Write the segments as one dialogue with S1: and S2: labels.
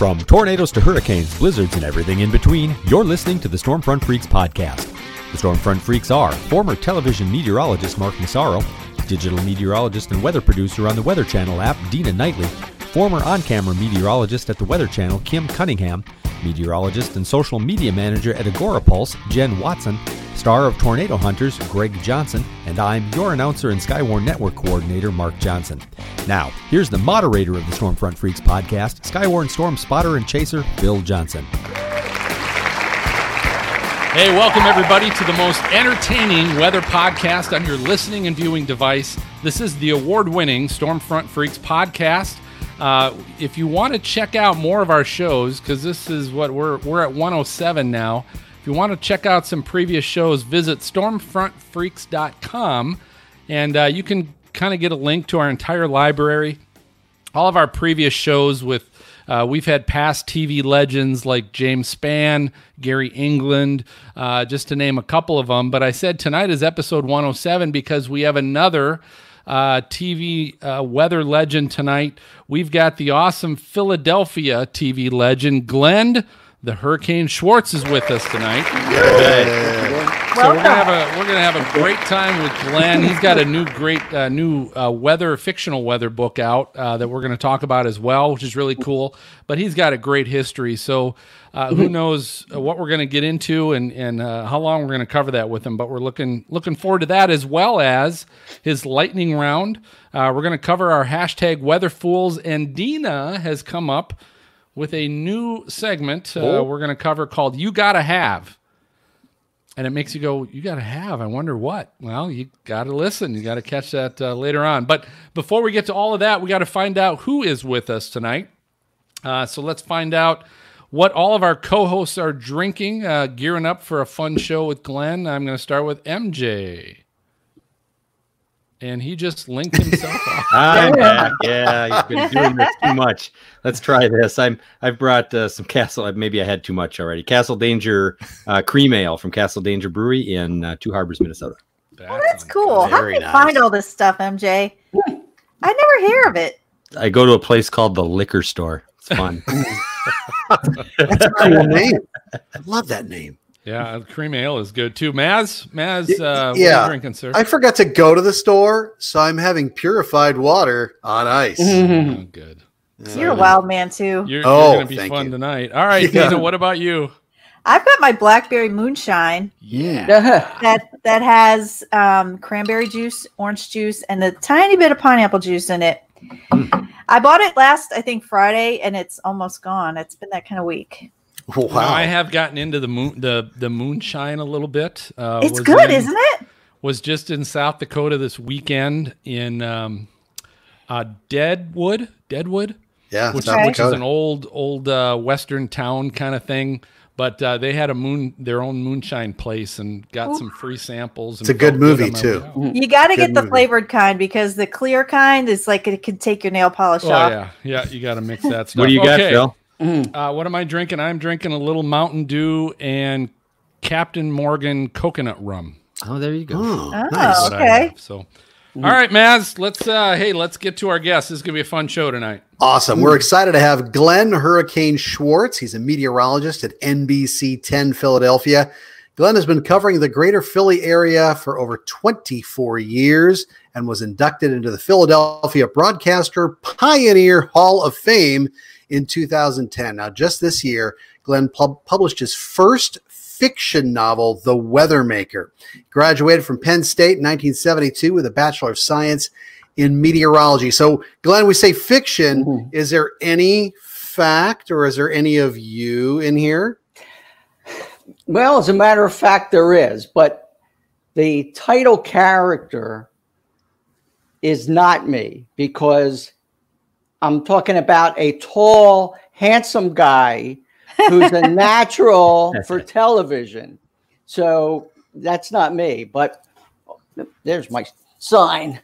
S1: From tornadoes to hurricanes, blizzards, and everything in between, you're listening to the Stormfront Freaks podcast. The Stormfront Freaks are former television meteorologist Mark Massaro, digital meteorologist and weather producer on the Weather Channel app Dina Knightley, former on camera meteorologist at the Weather Channel Kim Cunningham, meteorologist and social media manager at Agora Pulse Jen Watson, star of Tornado Hunters Greg Johnson, and I'm your announcer and Skywarn Network coordinator Mark Johnson. Now, here's the moderator of the Stormfront Freaks podcast, Skywarn Storm spotter and chaser Bill Johnson.
S2: Hey, welcome everybody to the most entertaining weather podcast on your listening and viewing device. This is the award winning Stormfront Freaks podcast. Uh, if you want to check out more of our shows, because this is what we're, we're at 107 now. If you want to check out some previous shows, visit stormfrontfreaks.com and uh, you can kind of get a link to our entire library. All of our previous shows with uh, we've had past TV legends like James Spann, Gary England, uh, just to name a couple of them. But I said tonight is episode 107 because we have another uh, TV uh, weather legend tonight. We've got the awesome Philadelphia TV legend, Glenn the Hurricane Schwartz is with us tonight. So we're gonna have a we're gonna have a great time with Glenn. He's got a new great uh, new uh, weather fictional weather book out uh, that we're gonna talk about as well, which is really cool. But he's got a great history, so uh, who knows uh, what we're gonna get into and and uh, how long we're gonna cover that with him. But we're looking looking forward to that as well as his lightning round. we're gonna cover our hashtag weather fools, and Dina has come up with a new segment uh, oh. we're going to cover called You Gotta Have. And it makes you go, You gotta have. I wonder what. Well, you gotta listen. You gotta catch that uh, later on. But before we get to all of that, we gotta find out who is with us tonight. Uh, so let's find out what all of our co hosts are drinking, uh, gearing up for a fun show with Glenn. I'm going to start with MJ and he just linked himself off.
S3: I'm back. Yeah, you've been doing this too much. Let's try this. I'm I've brought uh, some Castle. Maybe I had too much already. Castle Danger uh, Cream Ale from Castle Danger Brewery in uh, Two Harbors, Minnesota.
S4: oh, that's cool. How do you nice. find all this stuff, MJ? I never hear of it.
S3: I go to a place called the liquor store. It's fun.
S5: that's a cool name. I love that name.
S2: Yeah, cream ale is good too. Maz, Maz, uh, yeah. drinking, sir?
S5: I forgot to go to the store, so I'm having purified water on ice.
S2: Mm-hmm. Oh, good.
S4: You're a wild man too.
S2: You're, oh, you're gonna be fun you. tonight. All right, yeah. Dina, what about you?
S4: I've got my blackberry moonshine.
S2: Yeah.
S4: that that has um, cranberry juice, orange juice, and a tiny bit of pineapple juice in it. Mm. I bought it last, I think Friday, and it's almost gone. It's been that kind of week.
S2: Wow. Now, I have gotten into the moon the the moonshine a little bit.
S4: Uh, it's good, in, isn't it?
S2: Was just in South Dakota this weekend in um, uh, Deadwood, Deadwood.
S5: Yeah,
S2: which, which is an old old uh, western town kind of thing. But uh, they had a moon, their own moonshine place, and got Ooh. some free samples.
S5: It's a good movie too.
S4: You got to get the movie. flavored kind because the clear kind is like it can take your nail polish oh, off.
S2: yeah, yeah, you got to mix that stuff.
S3: what do you okay. got, Phil?
S2: Mm. Uh, what am I drinking? I'm drinking a little Mountain Dew and Captain Morgan coconut rum.
S3: Oh, there you go.
S4: Oh, oh nice. okay.
S2: So, all right, Maz, let's uh hey, let's get to our guest. This is gonna be a fun show tonight.
S5: Awesome. We're excited to have Glenn Hurricane Schwartz. He's a meteorologist at NBC 10 Philadelphia. Glenn has been covering the greater Philly area for over 24 years and was inducted into the Philadelphia Broadcaster Pioneer Hall of Fame in 2010. Now, just this year, Glenn pub- published his first fiction novel, The Weathermaker. He graduated from Penn State in 1972 with a Bachelor of Science in Meteorology. So, Glenn, we say fiction. Mm-hmm. Is there any fact or is there any of you in here?
S6: Well, as a matter of fact, there is, but the title character is not me because I'm talking about a tall, handsome guy who's a natural for television. So that's not me, but oh, there's my sign.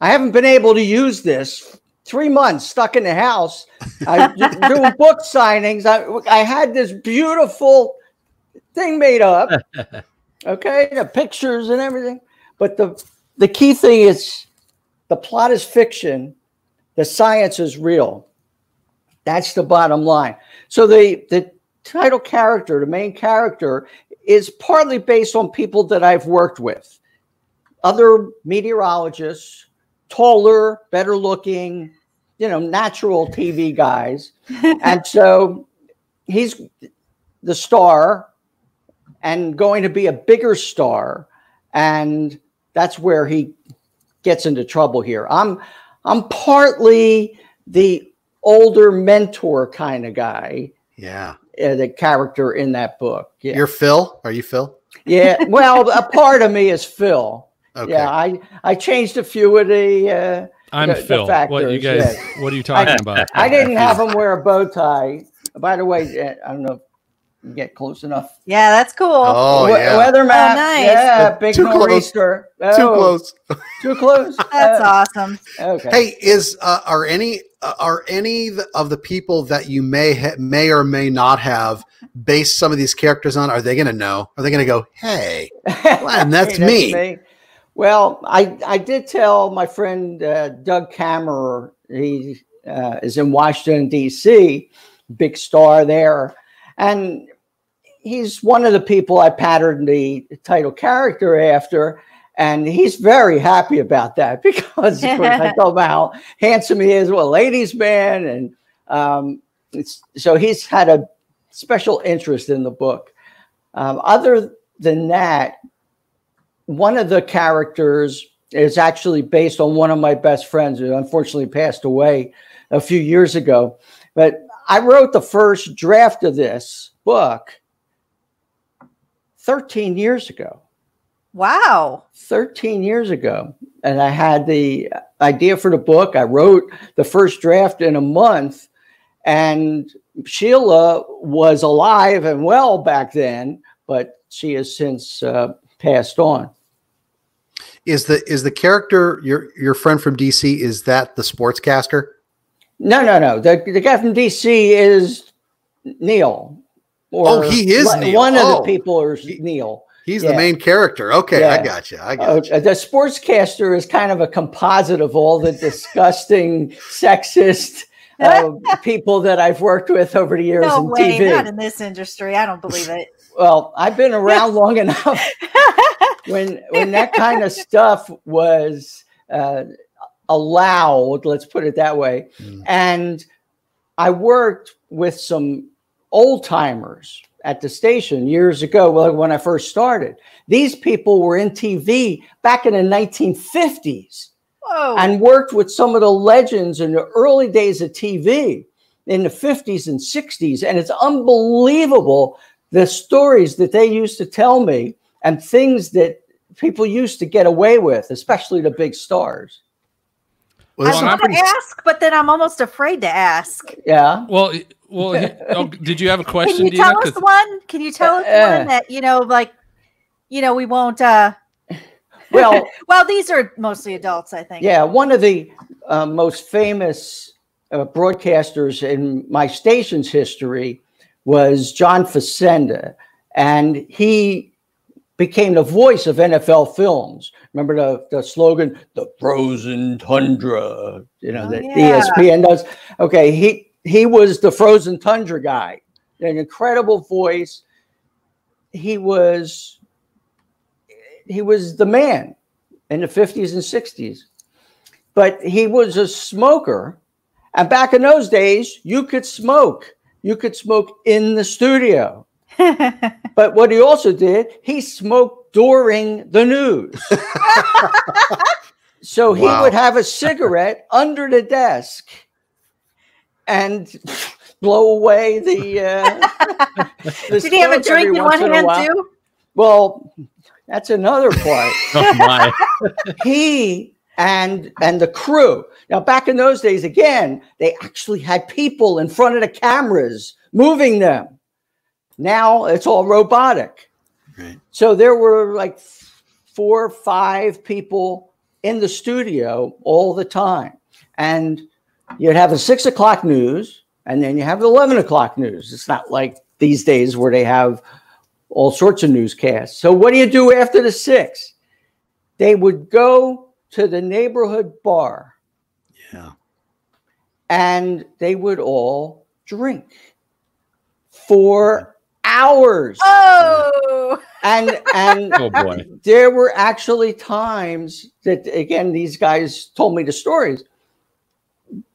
S6: I haven't been able to use this three months stuck in the house. I doing book signings. I, I had this beautiful thing made up. Okay, the pictures and everything. But the the key thing is the plot is fiction the science is real. That's the bottom line. So the the title character, the main character, is partly based on people that I've worked with, other meteorologists, taller, better looking, you know, natural TV guys, and so he's the star and going to be a bigger star, and that's where he gets into trouble here. I'm I'm partly the older mentor kind of guy.
S5: Yeah.
S6: Uh, the character in that book. Yeah.
S5: You're Phil? Are you Phil?
S6: yeah. Well, a part of me is Phil.
S5: Okay.
S6: Yeah. I, I changed a few of the. Uh,
S2: I'm
S6: the- the
S2: Phil. what you guys?
S6: yeah.
S2: What are you talking about?
S6: I didn't have him wear a bow tie. By the way, uh, I don't know if you get close enough.
S4: Yeah, that's cool.
S5: Oh,
S6: We-
S5: yeah.
S6: Weather map.
S4: Oh, nice.
S6: Yeah.
S5: Uh,
S6: Big
S5: too close.
S6: nor'easter.
S5: Too
S6: Oh,
S5: close.
S6: Too close.
S4: That's
S6: Uh,
S4: awesome.
S6: Okay.
S5: Hey, is uh, are any uh, are any of the people that you may ha- may or may not have based some of these characters on? Are they going to know? Are they going to go, "Hey, Glenn, that's me."
S6: Well, I, I did tell my friend uh, Doug Kammerer, he uh, is in Washington, D.C., big star there. And he's one of the people I patterned the title character after. And he's very happy about that because I told him how handsome he is, well, ladies' man. And um, so he's had a special interest in the book. Um, other than that, one of the characters is actually based on one of my best friends who unfortunately passed away a few years ago. But I wrote the first draft of this book 13 years ago.
S4: Wow.
S6: 13 years ago. And I had the idea for the book. I wrote the first draft in a month. And Sheila was alive and well back then, but she has since uh, passed on.
S5: Is the is the character your your friend from DC? Is that the sportscaster?
S6: No, no, no. The, the guy from DC is Neil. Or
S5: Oh, he is
S6: one-
S5: Neil.
S6: One of
S5: Oh.
S6: the people is Neil.
S5: He's
S6: Yeah.
S5: the main character. Okay, I got you. I
S6: Uh,
S5: got you.
S6: the sportscaster is kind of a composite of all the disgusting, sexist uh, people that I've worked with over the years
S4: No
S6: in
S4: way.
S6: TV.
S4: Not in this industry. I don't believe it.
S6: well, I've been around long enough when when that kind of stuff was uh, allowed. Let's put it that way.
S5: Mm.
S6: And I worked with some old timers at the station years ago well, when I first started. These people were in TV back in the 1950s
S4: Whoa.
S6: and worked with some of the legends in the early days of TV in the 50s and 60s. And it's unbelievable the stories that they used to tell me and things that people used to get away with, especially the big stars.
S5: Well,
S4: I
S5: this
S2: Well,
S5: is
S2: I'm
S4: want to ask, but then I'm almost afraid to ask.
S6: Yeah.
S2: Well, he- well. oh, did you have a question?
S4: Can you
S2: Dina?
S4: tell us one? Can you tell us
S6: Uh,
S4: one that you know, like, you know, we won't. uh
S6: Well,
S4: Well, these are mostly adults, I think.
S6: Yeah, one of the uh, most famous uh, broadcasters in my station's history was John Facenda, and he became the voice of NFL films. Remember the, the slogan, "The Frozen Tundra," you know
S4: Oh,
S6: that
S4: yeah.
S6: ESPN does. Okay, he he was the Frozen Tundra guy, an incredible voice. He was he was the man in the 50s and 60s. But he was a smoker. And back in those days, you could smoke. You could smoke in the studio. But what he also did, he smoked during the news. so he
S5: Wow.
S6: would have a cigarette under the desk and blow away the. Uh, the
S4: Did he have a drink in
S6: once
S4: one
S6: a
S4: hand
S6: while.
S4: too?
S6: Well, that's another part.
S3: Oh my!
S6: he and and the crew. Now, back in those days, again, they actually had people in front of the cameras moving them. Now it's all robotic.
S5: Right.
S6: So there were like four or five people in the studio all the time. And you'd have the six o'clock news, and then you have the 11 o'clock news. It's not like these days where they have all sorts of newscasts. So, what do you do after the six? They would go to the neighborhood bar
S5: Yeah.
S6: and they would all drink for hours.
S4: Oh,
S6: And and
S3: Oh boy.
S6: there were actually times that again these guys told me the stories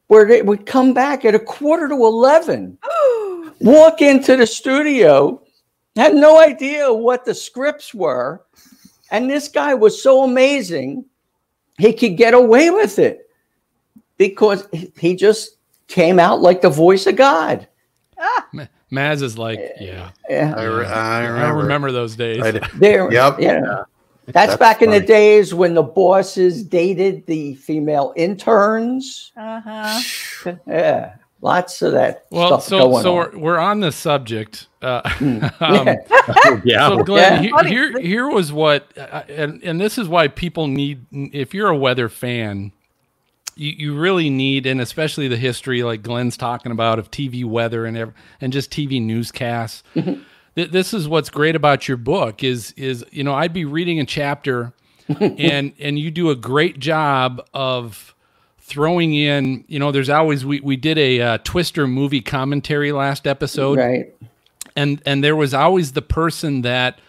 S6: where they would come back at a quarter to 11 walk into the studio had no idea what the scripts were and this guy was so amazing he could get away with it because he- he just came out like the voice of god ah.
S2: Ma- Maz is like, yeah,
S6: yeah
S5: I, re- I
S2: I
S5: remember.
S2: remember those days.
S5: I
S6: there
S5: Yep.
S6: yeah that's,
S5: That's
S6: back in the days when the bosses dated the female interns
S4: uh-huh.
S6: Yeah, lots of that
S2: Well,
S6: stuff
S2: so
S6: going
S2: so
S6: on.
S2: we're, we're on the subject. Uh,
S6: Mm.
S2: um,
S3: yeah.
S2: So Glenn,
S6: Yeah.
S2: he- here here was what, uh, and and this is why people need. If you're a weather fan, you, you really need, and especially the history like Glenn's talking about of TV weather and ev- and just TV newscasts. Th- this is what's great about your book is is you know I'd be reading a chapter, and and you do a great job of throwing in. You know, there's always we we did a uh, Twister movie commentary last episode.
S6: Right.
S2: and and there was always the person that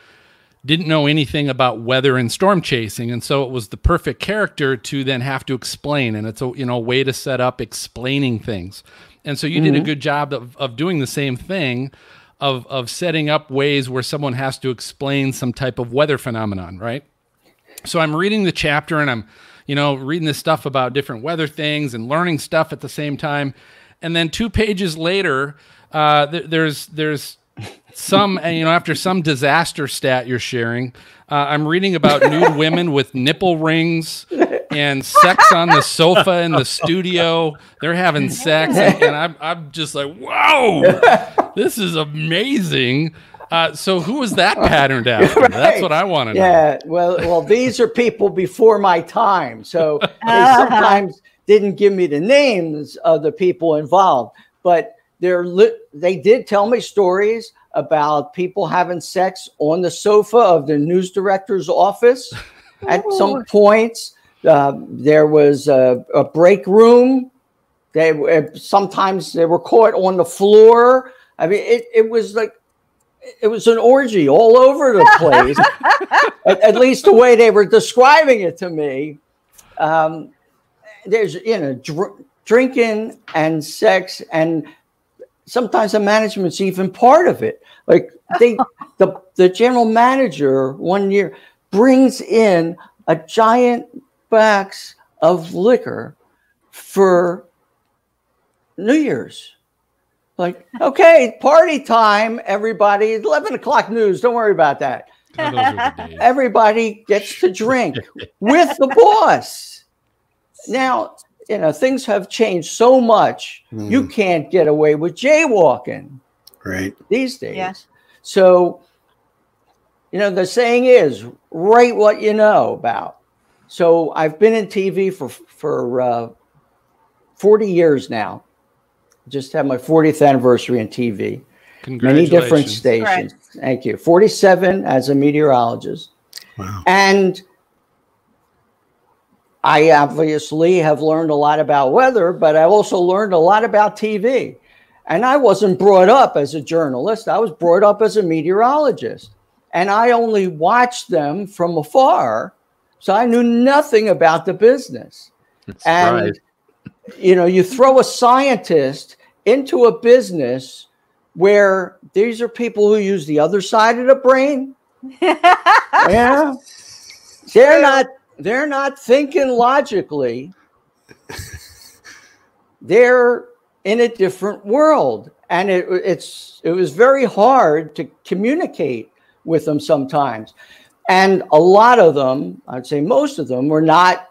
S2: didn't know anything about weather and storm chasing. And so it was the perfect character to then have to explain. And it's a you know way to set up explaining things. And so you did a good job of, of doing the same thing of of setting up ways where someone has to explain some type of weather phenomenon right so I'm reading the chapter and I'm, you know, reading this stuff about different weather things and learning stuff at the same time. And then two pages later, uh, th- there's there's some you know after some disaster stat you're sharing, uh, I'm reading about nude women with nipple rings and sex on the sofa in the studio. They're having sex, and, and I'm I'm just like, whoa, this is amazing. Uh, so who was that patterned after? That's what I want to know.
S6: Yeah. Well, well, these are people before my time, so they sometimes didn't give me the names of the people involved, but they're li- they did tell me stories about people having sex on the sofa of the news director's office. At some points, uh, there was a, a break room. They were- sometimes they were caught on the floor. I mean, it, it was like it was an orgy all over the place. at, at least the way they were describing it to me. Um, there's you know dr- drinking and sex and sometimes the management's even part of it. Like they the the general manager one year brings in a giant box of liquor for New Year's. Like, okay, party time, everybody. 11 o'clock news. Don't worry about that.
S2: Those were the days.
S6: Everybody gets to drink with the boss. Now, you know, things have changed so much. You
S5: Hmm.
S6: can't get away with jaywalking
S5: Right.
S6: these days.
S4: Yeah.
S6: So, you know, the saying is write what you know about. So I've been in TV for for uh, 40 years now. Just had my 40th anniversary in TV. Many different
S2: Congratulations.
S6: stations. Thank you. 47 as a meteorologist.
S5: Wow.
S6: And I obviously have learned a lot about weather, but I also learned a lot about TV. And I wasn't brought up as a journalist, I was brought up as a meteorologist. And I only watched them from afar. So I knew nothing about the business.
S3: Surprise.
S6: And you know, you throw a scientist into a business where these are people who use the other side of the brain. Yeah. They're not they're not thinking logically. They're in a different world. And it, it's it was very hard to communicate with them sometimes. And a lot of them, I'd say most of them, were not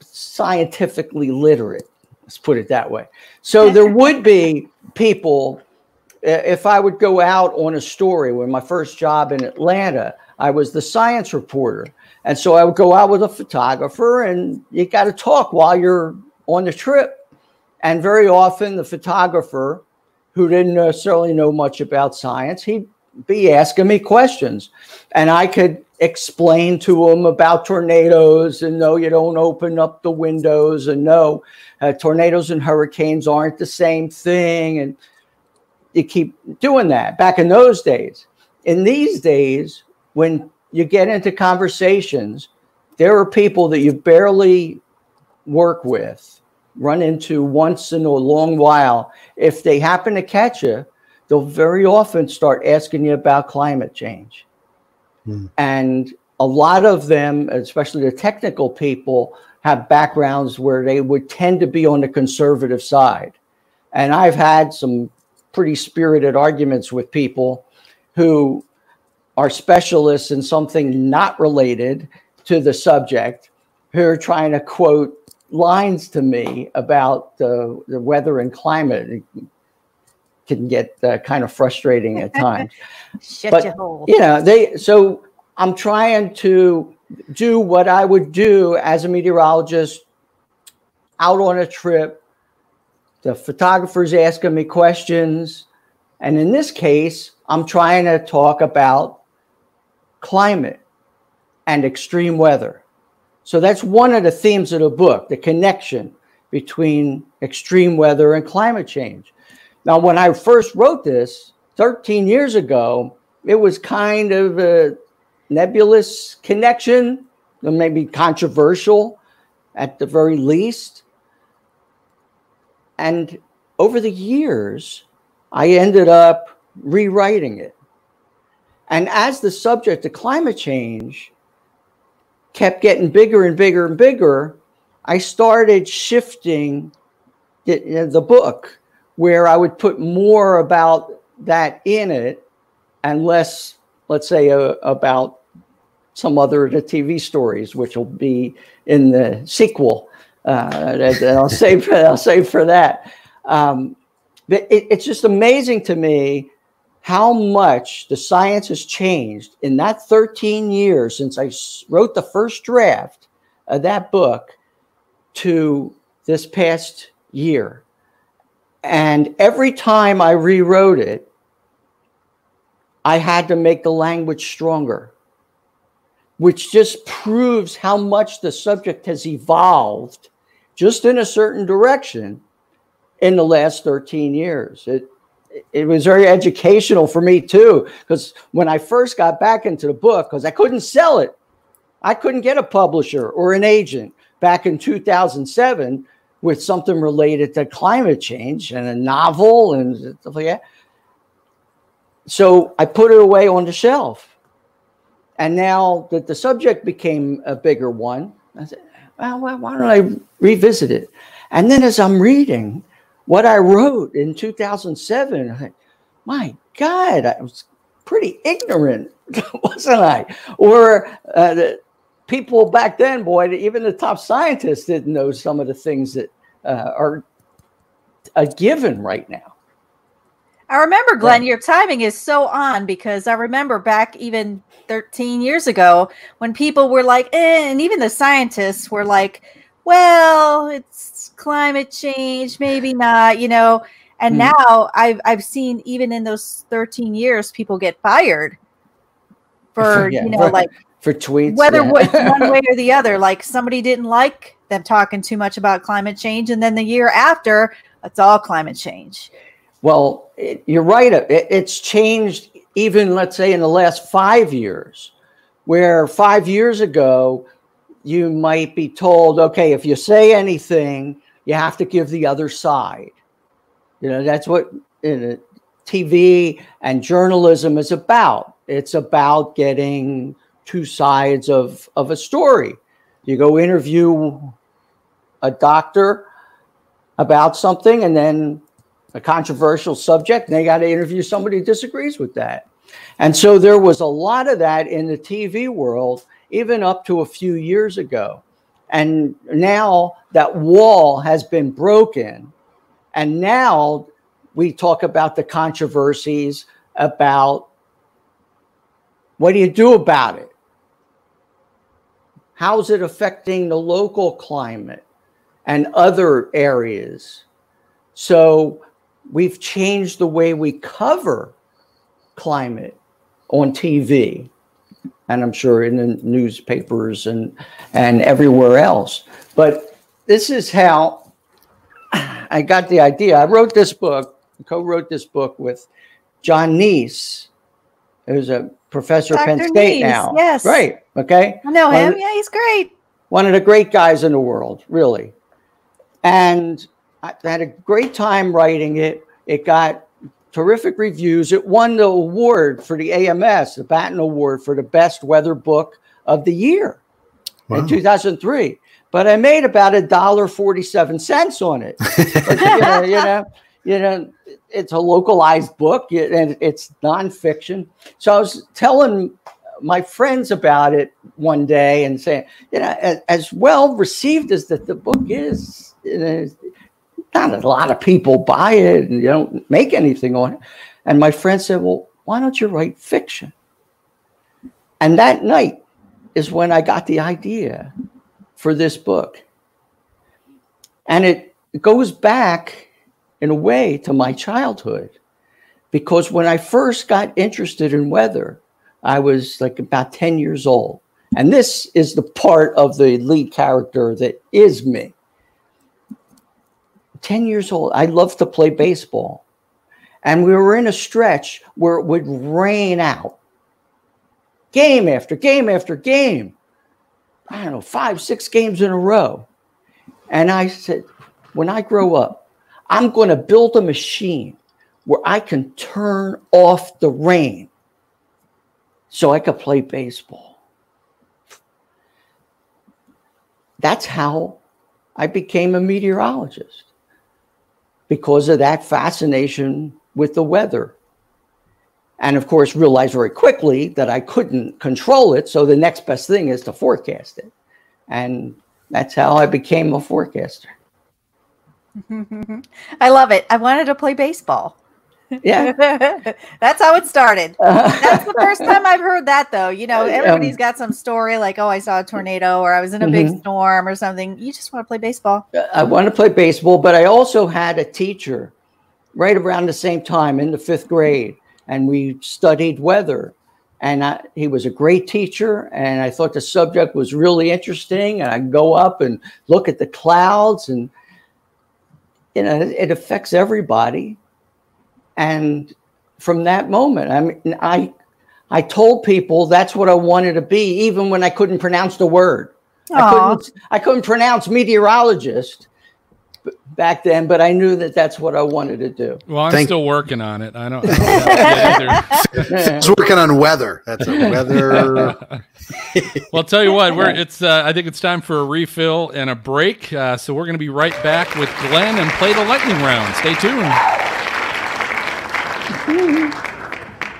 S6: scientifically literate. Let's put it that way. So there would be people, if I would go out on a story, when my first job in Atlanta, I was the science reporter. And so I would go out with a photographer, and you got to talk while you're on the trip. And very often, the photographer, who didn't necessarily know much about science, he be asking me questions, and I could explain to them about tornadoes and no, you don't open up the windows, and no, uh, tornadoes and hurricanes aren't the same thing, and you keep doing that. Back in those days, in these days, when you get into conversations, there are people that you barely work with, run into once in a long while. If they happen to catch you, they'll very often start asking you about climate change. Hmm. And a lot of them, especially the technical people, have backgrounds where they would tend to be on the conservative side. And I've had some pretty spirited arguments with people who are specialists in something not related to the subject who are trying to quote lines to me about the, the weather and climate. Can get uh, kind of frustrating at times. but, you know, they, so I'm trying to do what I would do as a meteorologist out on a trip. The photographer's asking me questions. And in this case, I'm trying to talk about climate and extreme weather. So that's one of the themes of the book the connection between extreme weather and climate change. Now, when I first wrote this 13 years ago, it was kind of a nebulous connection, maybe controversial at the very least. And over the years, I ended up rewriting it. And as the subject of climate change kept getting bigger and bigger and bigger, I started shifting the, the book where I would put more about that in it and less, let's say, uh, about some other the TV stories, which will be in the sequel. Uh, I'll save for, I'll save for that. Um, but it, it's just amazing to me how much the science has changed in that 13 years since I wrote the first draft of that book to this past year. And every time I rewrote it, I had to make the language stronger, which just proves how much the subject has evolved just in a certain direction in the last 13 years. It, it was very educational for me too because when i first got back into the book because i couldn't sell it i couldn't get a publisher or an agent back in 2007 with something related to climate change and a novel and stuff like that so i put it away on the shelf and now that the subject became a bigger one i said well, why don't i revisit it and then as i'm reading what I wrote in 2007. I my God, I was pretty ignorant, wasn't I? Or uh, the people back then, boy, even the top scientists didn't know some of the things that uh, are a given right now.
S4: I remember, Glenn, your timing is so on because I remember back even 13 years ago when people were like, eh, and even the scientists were like, well, it's climate change, maybe not, you know. And mm. now I've I've seen even in those 13 years people get fired for yeah, you know
S6: for,
S4: like
S6: for tweets
S4: whether yeah. one way or the other like somebody didn't like them talking too much about climate change and then the year after it's all climate change
S6: well it, you're right it, it's changed even let's say in the last five years where five years ago you might be told, okay, if you say anything, you have to give the other side. You know, that's what TV and journalism is about. It's about getting two sides of, of a story. You go interview a doctor about something and then a controversial subject, and they got to interview somebody who disagrees with that. And so there was a lot of that in the TV world even up to a few years ago. And now that wall has been broken. And now we talk about the controversies about what do you do about it? How's it affecting the local climate and other areas? So we've changed the way we cover climate on TV, and I'm sure in the newspapers and and everywhere else. But this is how I got the idea. I wrote this book, co-wrote this book with Jon Nese, who's a professor at Penn State
S4: Nese,
S6: now.
S4: yes.
S6: Right. Okay.
S4: I know
S6: One
S4: him.
S6: of-
S4: Yeah, he's great.
S6: one of the great guys in the world, really. And I had a great time writing it. It got terrific reviews. It won the award for the AMS, the Battan Award for the best weather book of the year
S5: Wow.
S6: in 2003. But I made about a dollar forty-seven cents on it. But, you, know, you know, you know, it's a localized book and it's nonfiction. So I was telling my friends about it one day and saying, you know, as, well received as that the book is, you know, not a lot of people buy it and you don't make anything on it. And my friend said, well, why don't you write fiction? And that night is when I got the idea for this book. And it goes back in a way to my childhood because when I first got interested in weather, I was like about 10 years old. And this is the part of the lead character that is me. 10 years old, I loved to play baseball. And we were in a stretch where it would rain out game after game after game. I don't know, five, six games in a row. And I said, when I grow up, I'm going to build a machine where I can turn off the rain so I could play baseball. That's how I became a meteorologist because of that fascination with the weather. And of course, realized very quickly that I couldn't control it. So the next best thing is to forecast it. And that's how I became a forecaster.
S4: I love it. I wanted to play baseball.
S6: Yeah.
S4: That's how it started. That's the first time I've heard that, though. You know,
S6: Um,
S4: everybody's got some story like, oh, I saw a tornado or I was in a big
S6: Mhm.
S4: storm or something. You just want to play baseball.
S6: I wanted to play baseball, but I also had a teacher right around the same time in the fifth grade, and we studied weather. And I, he was a great teacher, and I thought the subject was really interesting. And I go up and look at the clouds, and you know, it, affects everybody. And from that moment, I mean, I I told people that's what I wanted to be, even when I couldn't pronounce the word. I couldn't I couldn't pronounce meteorologist back then, but I knew that that's what I wanted to do.
S2: Well, I'm
S5: Thank-
S2: still working on it. I don't. I don't know either.
S5: He's working on weather. That's a weather.
S2: well, I'll tell you what, we're it's. Uh, I think it's time for a refill and a break. Uh, so we're going to be right back with Glenn and play the lightning round. Stay tuned.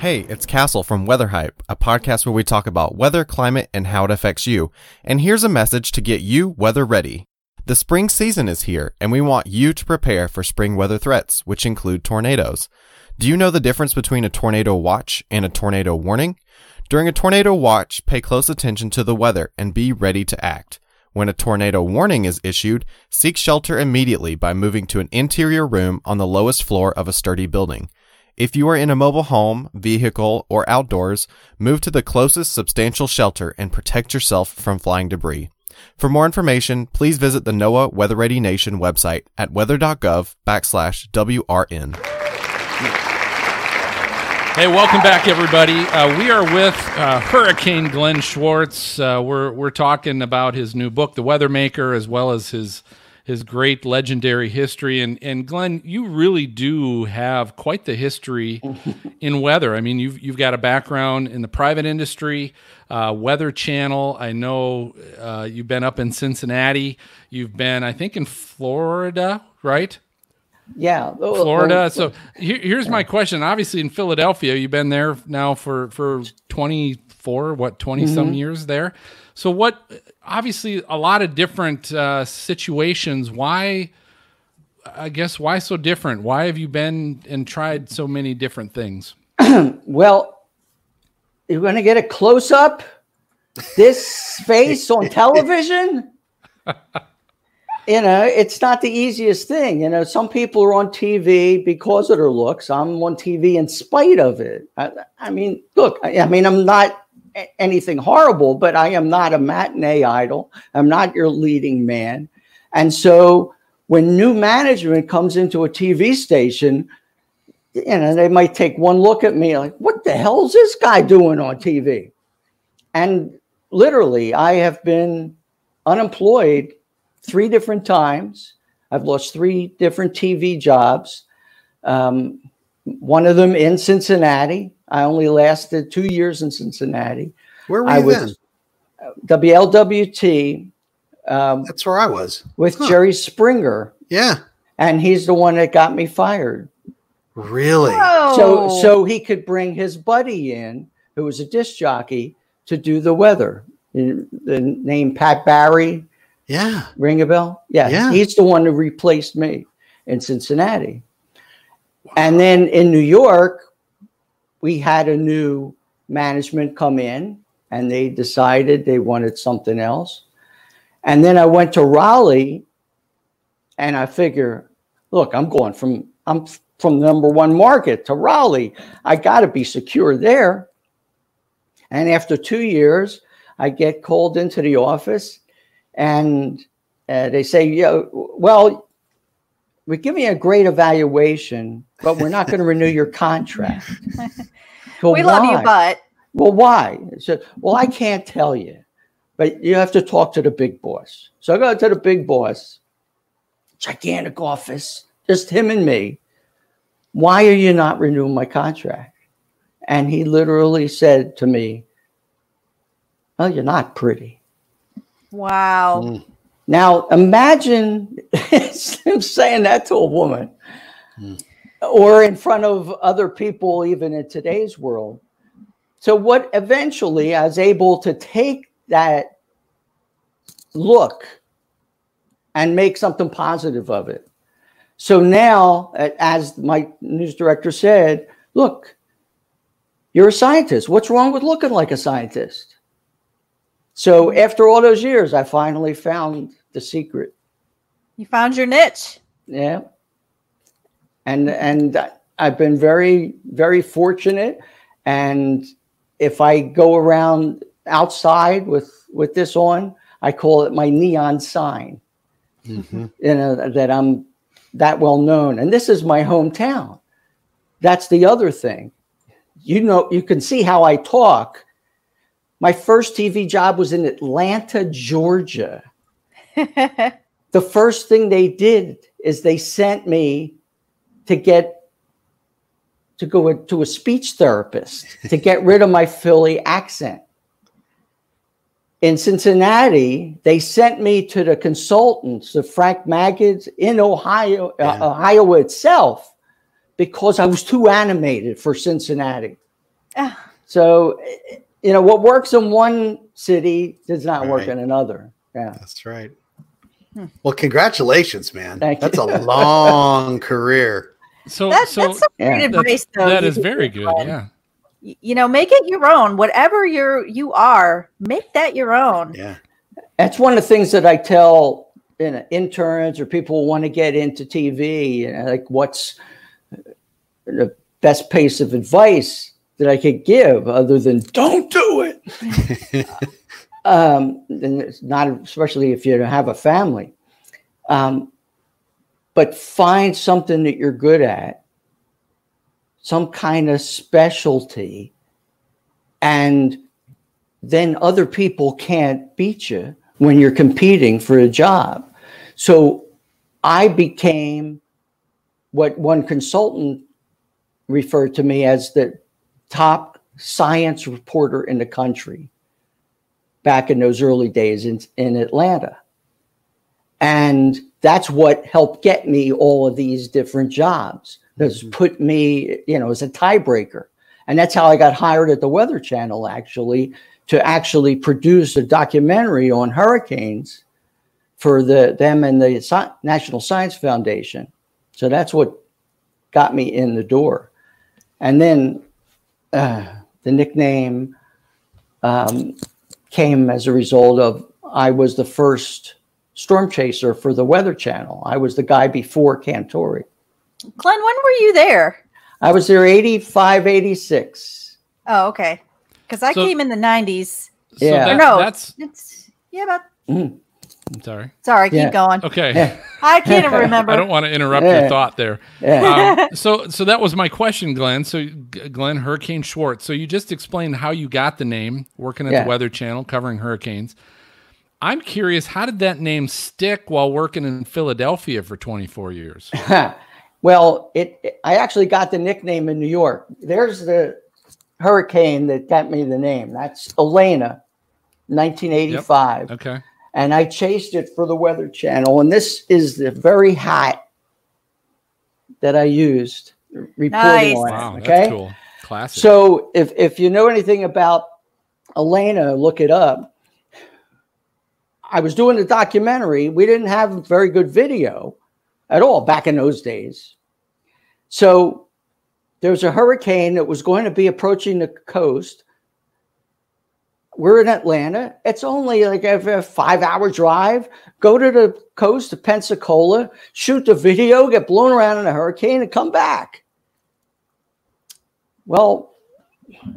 S7: Hey, it's Castle from Weather Hype, a podcast where we talk about weather, climate, and how it affects you. And here's a message to get you weather ready. The spring season is here, and we want you to prepare for spring weather threats, which include tornadoes. Do you know the difference between a tornado watch and a tornado warning? During a tornado watch, pay close attention to the weather and be ready to act. When a tornado warning is issued, seek shelter immediately by moving to an interior room on the lowest floor of a sturdy building. If you are in a mobile home, vehicle, or outdoors, move to the closest substantial shelter and protect yourself from flying debris. For more information, please visit the NOAA Weather Ready Nation website at weather.gov backslash WRN.
S2: Hey, welcome back, everybody. Uh, we are with uh, Hurricane Glenn Schwartz. Uh, we're we're talking about his new book, The Weathermaker, as well as his his great legendary history. And and Glenn, you really do have quite the history in weather. I mean, you've you've got a background in the private industry, uh, Weather Channel. I know uh, you've been up in Cincinnati. You've been, I think, in Florida, right?
S6: Yeah, Oh,
S2: Florida.
S6: oh,
S2: So here, here's my question. Obviously, in Philadelphia, you've been there now for for 24, what 20 some years there. So what? Obviously, a lot of different uh, situations. Why? I guess why so different? Why have you been and tried so many different things?
S6: Well, you're going to get a close up. This face on television. you know, it's not the easiest thing. You know, some people are on TV because of their looks. I'm on TV in spite of it. I, I mean, look, I, I, mean, I'm not anything horrible, but I am not a matinee idol. I'm not your leading man. And so when new management comes into a TV station, you know, they might take one look at me like, what the hell is this guy doing on TV? And literally, I have been unemployed three different times. I've lost three different TV jobs. Um, one of them in Cincinnati. I only lasted two years in Cincinnati.
S5: Where were you I was,
S6: then? WLWT. Um,
S5: That's where I was
S6: with huh. Jerry Springer.
S5: Yeah,
S6: and he's the one that got me fired.
S5: Really?
S6: Whoa. So so he could bring his buddy in, who was a disc jockey, to do the weather. The name Pat Barry
S5: yeah.
S6: Ring a bell? Yeah. yeah. He's the one who replaced me in Cincinnati. Wow. And then in New York, we had a new management come in and they decided they wanted something else. And then I went to Raleigh and I figure, look, I'm going from I'm from number one market to Raleigh. I got to be secure there. And after two years, I get called into the office and uh, they say, yeah, well, we're giving you a great evaluation, but we're not going to renew your contract.
S4: Well, we love you, but
S6: well, why? So, well, I can't tell you, but you have to talk to the big boss. So I go to the big boss, gigantic office, just him and me. Why are you not renewing my contract? And he literally said to me, Well, you're not pretty.
S4: Wow. Mm.
S6: Now imagine him saying that to a woman mm. or in front of other people, even in today's world. So, what eventually I was able to take that look and make something positive of it. So now, as my news director said, look, you're a scientist. What's wrong with looking like a scientist? So after all those years, I finally found the secret.
S4: You found your niche.
S6: Yeah. And and I've been very very fortunate and if I go around outside with with this on, I call it my neon sign. Mm-hmm. You know that I'm that well known and this is my hometown. That's the other thing. You know you can see how I talk my first TV job was in Atlanta, Georgia. the first thing they did is they sent me to get to go to a speech therapist to get rid of my Philly accent. In Cincinnati, they sent me to the consultants, the Frank Magid in Ohio, uh, yeah. uh, Ohio itself, because I was too animated for Cincinnati. Ah. So you know what works in one city does not right. work in another. Yeah,
S5: that's right. Hmm. Well, congratulations, man. Thank that's you. a long career.
S2: So, that, so that's some great yeah. advice, though. That is very good. Yeah.
S4: You know, make it your own. Whatever you're you are, make that your own.
S5: Yeah.
S6: That's one of the things that I tell you know, interns or people who want to get into TV. You know, like, what's the best piece of advice? That I could give other than don't do it. um, and it's not especially if you have a family. Um, but find something that you're good at, some kind of specialty, and then other people can't beat you when you're competing for a job. So I became what one consultant referred to me as the top science reporter in the country back in those early days in, in Atlanta. And that's what helped get me all of these different jobs. That's mm-hmm. put me, you know, as a tiebreaker. And that's how I got hired at the Weather Channel, actually, to actually produce a documentary on hurricanes for the them and the Sci- National Science Foundation. So that's what got me in the door. And then uh, the nickname um, came as a result of I was the first storm chaser for the Weather Channel. I was the guy before Cantore.
S4: Glenn, when were you there?
S6: I was there 85, 86.
S4: Oh, okay. Because I
S2: So-
S4: came in the nineties.
S2: So
S6: Yeah.
S2: that-
S4: no,
S2: that's
S4: it's yeah, but
S6: Mm.
S2: I'm sorry.
S4: sorry, keep
S6: Yeah.
S4: going.
S2: Okay.
S6: Yeah.
S4: I can't even remember.
S2: I don't want to interrupt
S6: Yeah.
S2: your thought there.
S6: Yeah.
S2: Um, so, so that was my question, Glenn. So, Glenn Hurricane Schwartz. So you just explained how you got the name, working at
S6: Yeah.
S2: the Weather Channel, covering hurricanes. I'm curious, how did that name stick while working in Philadelphia for 24 years?
S6: well, it, it- I actually got the nickname in New York. There's the hurricane that got me the name. That's Elena, 1985.
S2: Okay.
S6: And I chased it for the Weather Channel. And this is the very hat that I used reporting
S4: Nice.
S6: on.
S2: Wow,
S6: it,
S2: that's
S6: okay,
S2: cool. Classic.
S6: so if if you know anything about Elena, look it up. I was doing the documentary. We didn't have very good video at all back in those days. So there was a hurricane that was going to be approaching the coast. We're in Atlanta. It's only like a, five hour drive. Go to the coast of Pensacola, shoot the video, get blown around in a hurricane, and come back. Well,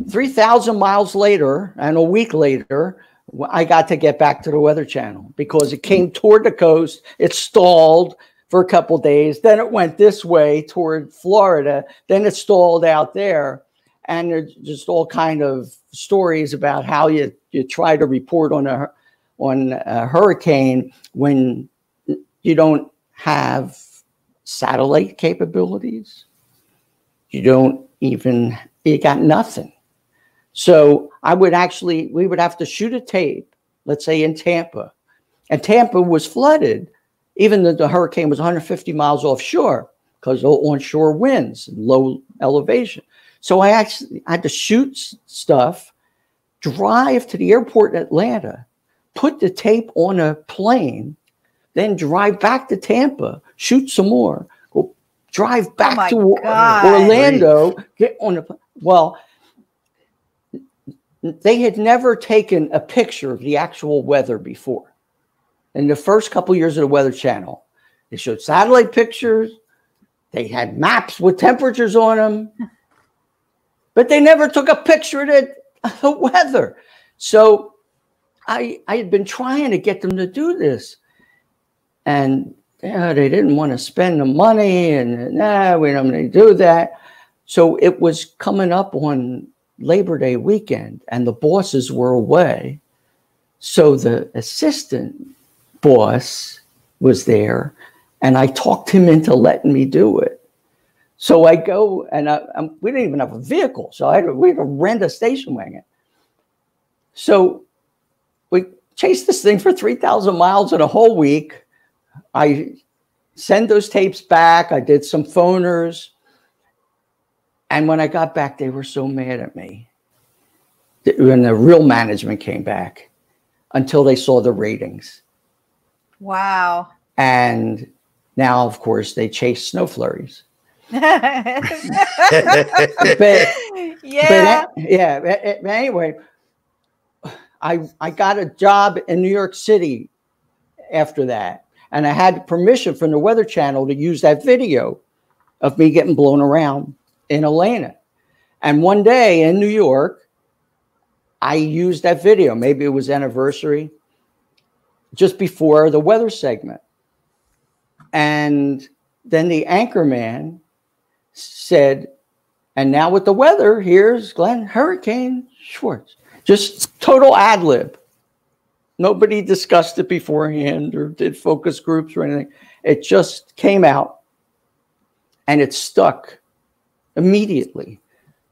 S6: 3,000 miles later and a week later, I got to get back to the Weather Channel because it came toward the coast. It stalled for a couple days. Then it went this way toward Florida. Then it stalled out there. And there's just all kind of stories about how you, you try to report on a on a hurricane when you don't have satellite capabilities. You don't even you got nothing. So I would actually, we would have to shoot a tape, let's say in Tampa, and Tampa was flooded, even though the hurricane was 150 miles offshore because onshore winds and low elevation. So I actually had to shoot stuff, drive to the airport in Atlanta, put the tape on a plane, then drive back to Tampa, shoot some more, go drive oh back
S4: my
S6: to
S4: God.
S6: Orlando, get on a well they had never taken a picture of the actual weather before. In the first couple years of the Weather Channel, they showed satellite pictures, they had maps with temperatures on them, but they never took a picture of the, the weather. So I, I had been trying to get them to do this. And yeah, they didn't want to spend the money, and nah, we don't need to do that. So it was coming up on Labor Day weekend, and the bosses were away. So the assistant boss was there, and I talked him into letting me do it. So I go, and I, I'm, we didn't even have a vehicle, so I had to, we had to rent a station wagon. So we chased this thing for 3,000 miles in a whole week. I send those tapes back. I did some phoners. And when I got back, they were so mad at me. When the real management came back, until they saw the ratings.
S4: Wow.
S6: And now, of course, they chase snow flurries. But
S4: yeah.
S6: But yeah. but anyway, I I got a job in New York City after that, and I had permission from the Weather Channel to use that video of me getting blown around in Atlanta. And one day in New York, I used that video. Maybe it was anniversary, just before the weather segment. And then the anchor man said, and now with the weather, here's Glenn Hurricane Schwartz. Just total ad lib. Nobody discussed it beforehand or did focus groups or anything. It just came out and it stuck immediately.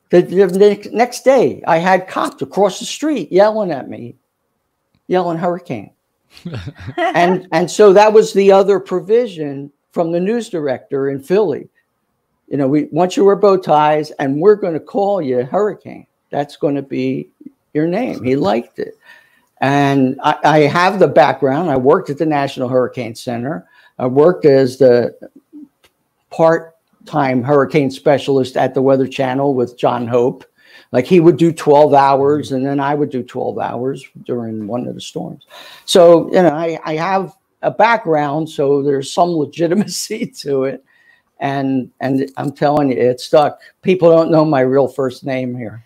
S6: The, the ne- next day, I had cops across the street yelling at me, yelling hurricane. and and so that was the other provision from the news director in Philly. You know, we once you wear bow ties, and we're going to call you Hurricane. That's going to be your name. He liked it, and I, I have the background. I worked at the National Hurricane Center. I worked as the part-time hurricane specialist at the Weather Channel with John Hope. Like he would do 12 hours and then I would do 12 hours during one of the storms. So, you know, I, I have a background, so there's some legitimacy to it. And and I'm telling you, it stuck. People don't know my real first name here.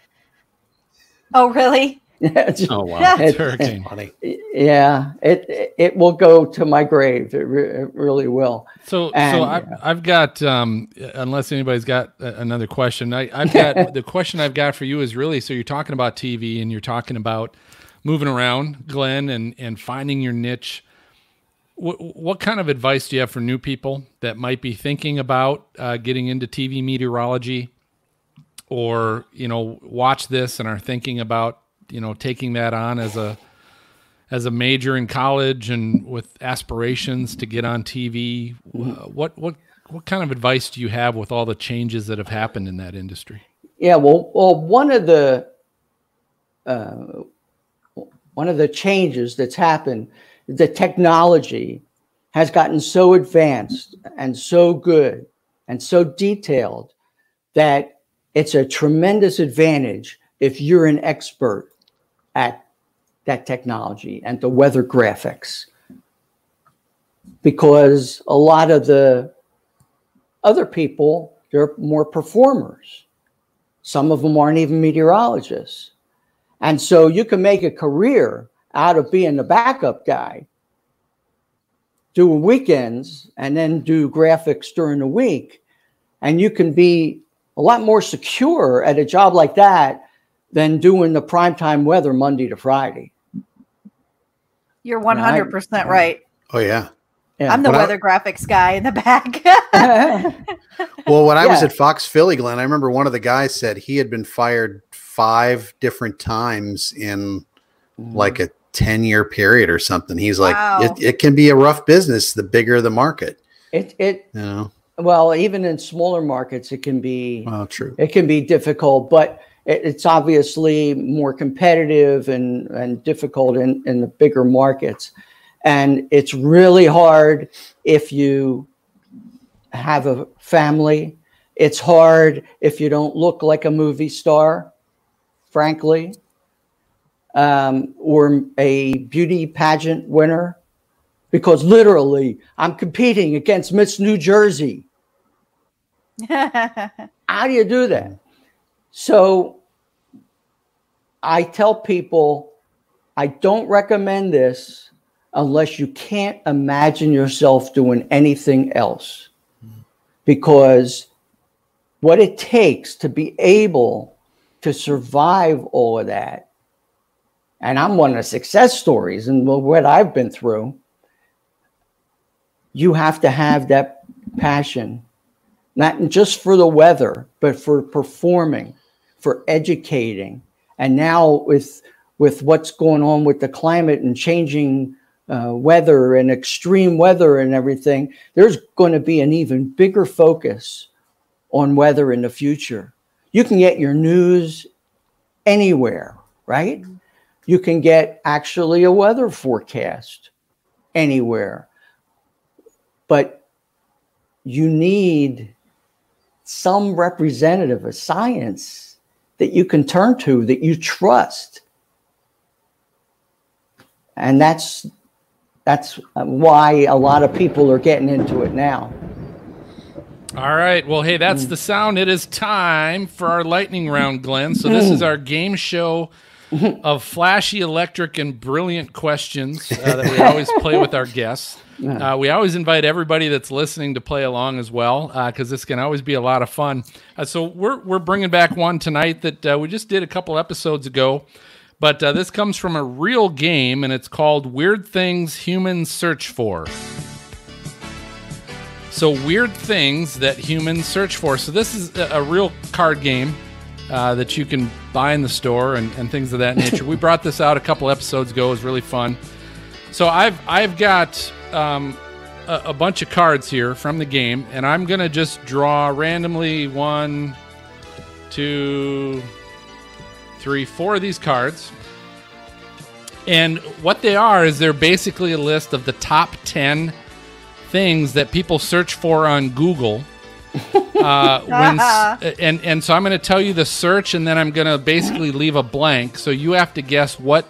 S4: Oh, really?
S3: Oh wow.
S6: It-
S2: Hurricane.
S5: Funny.
S6: yeah, it it will go to my grave. It, re- it really will.
S2: So, so
S6: And-
S2: I've, I've got, um, unless anybody's got another question, I, I've got the question I've got for you is really so you're talking about TV and you're talking about moving around, Glenn, and and finding your niche. What, what kind of advice do you have for new people that might be thinking about uh, getting into TV meteorology, or you know, watch this and are thinking about you know taking that on as a as a major in college and with aspirations to get on TV, what what what kind of advice do you have with all the changes that have happened in that industry?
S6: Yeah, well, well, one of the uh, one of the changes that's happened, the technology has gotten so advanced and so good and so detailed that it's a tremendous advantage if you're an expert at that technology and the weather graphics because a lot of the other people they're more performers some of them aren't even meteorologists. And so you can make a career out of being the backup guy, doing weekends, and then do graphics during the week. And you can be a lot more secure at a job like that than doing the primetime weather Monday to Friday.
S4: You're 100% right.
S5: Oh yeah.
S6: Yeah.
S4: I'm the
S5: When I-
S4: weather graphics guy in the back.
S5: Well, when I was at Fox Philly, Glenn, I remember one of the guys said he had been fired five different times in like a 10 year period or something. He's like,
S4: Wow.
S5: it, it can be a rough business the bigger the market.
S6: it, it,
S5: You know?
S6: well, even in smaller markets, it can be.
S5: Well, true.
S6: it can be difficult, but it, it's obviously more competitive and, and difficult in, in the bigger markets. And it's really hard if you have a family. It's hard if you don't look like a movie star, frankly, um, or a beauty pageant winner, because literally I'm competing against Miss New Jersey. How do you do that? So I tell people I don't recommend this unless you can't imagine yourself doing anything else. Because what it takes to be able to survive all of that, and I'm one of the success stories and what I've been through, you have to have that passion not just for the weather, but for performing, for educating. And now with with what's going on with the climate and changing uh, weather and extreme weather and everything, there's going to be an even bigger focus on weather in the future. You can get your news anywhere, right? You can get actually a weather forecast anywhere. But you need some representative of science that you can turn to that you trust and that's that's why a lot of people are getting into it now
S2: All right. Well, hey, that's mm. the sound. It is time for our lightning round, Glenn. So this mm. is our game show of flashy, electric, and brilliant questions uh, that we always play with our guests. Uh, we always invite everybody that's listening to play along as well, because this can always be a lot of fun. Uh, so we're we're bringing back one tonight that uh, we just did a couple episodes ago, but uh, this comes from a real game, and it's called Weird Things Humans Search For. So weird things that humans search for. So this is a, a real card game uh, that you can buy in the store and, and things of that nature. we brought this out a couple episodes ago. It was really fun. So I've I've got um, a, a bunch of cards here from the game, and I'm gonna just draw randomly one, two, three, four of these cards. And what they are is they're basically a list of the top ten things that people search for on Google. Uh, when, and and so I'm going to tell you the search, and then I'm going to basically leave a blank. So you have to guess what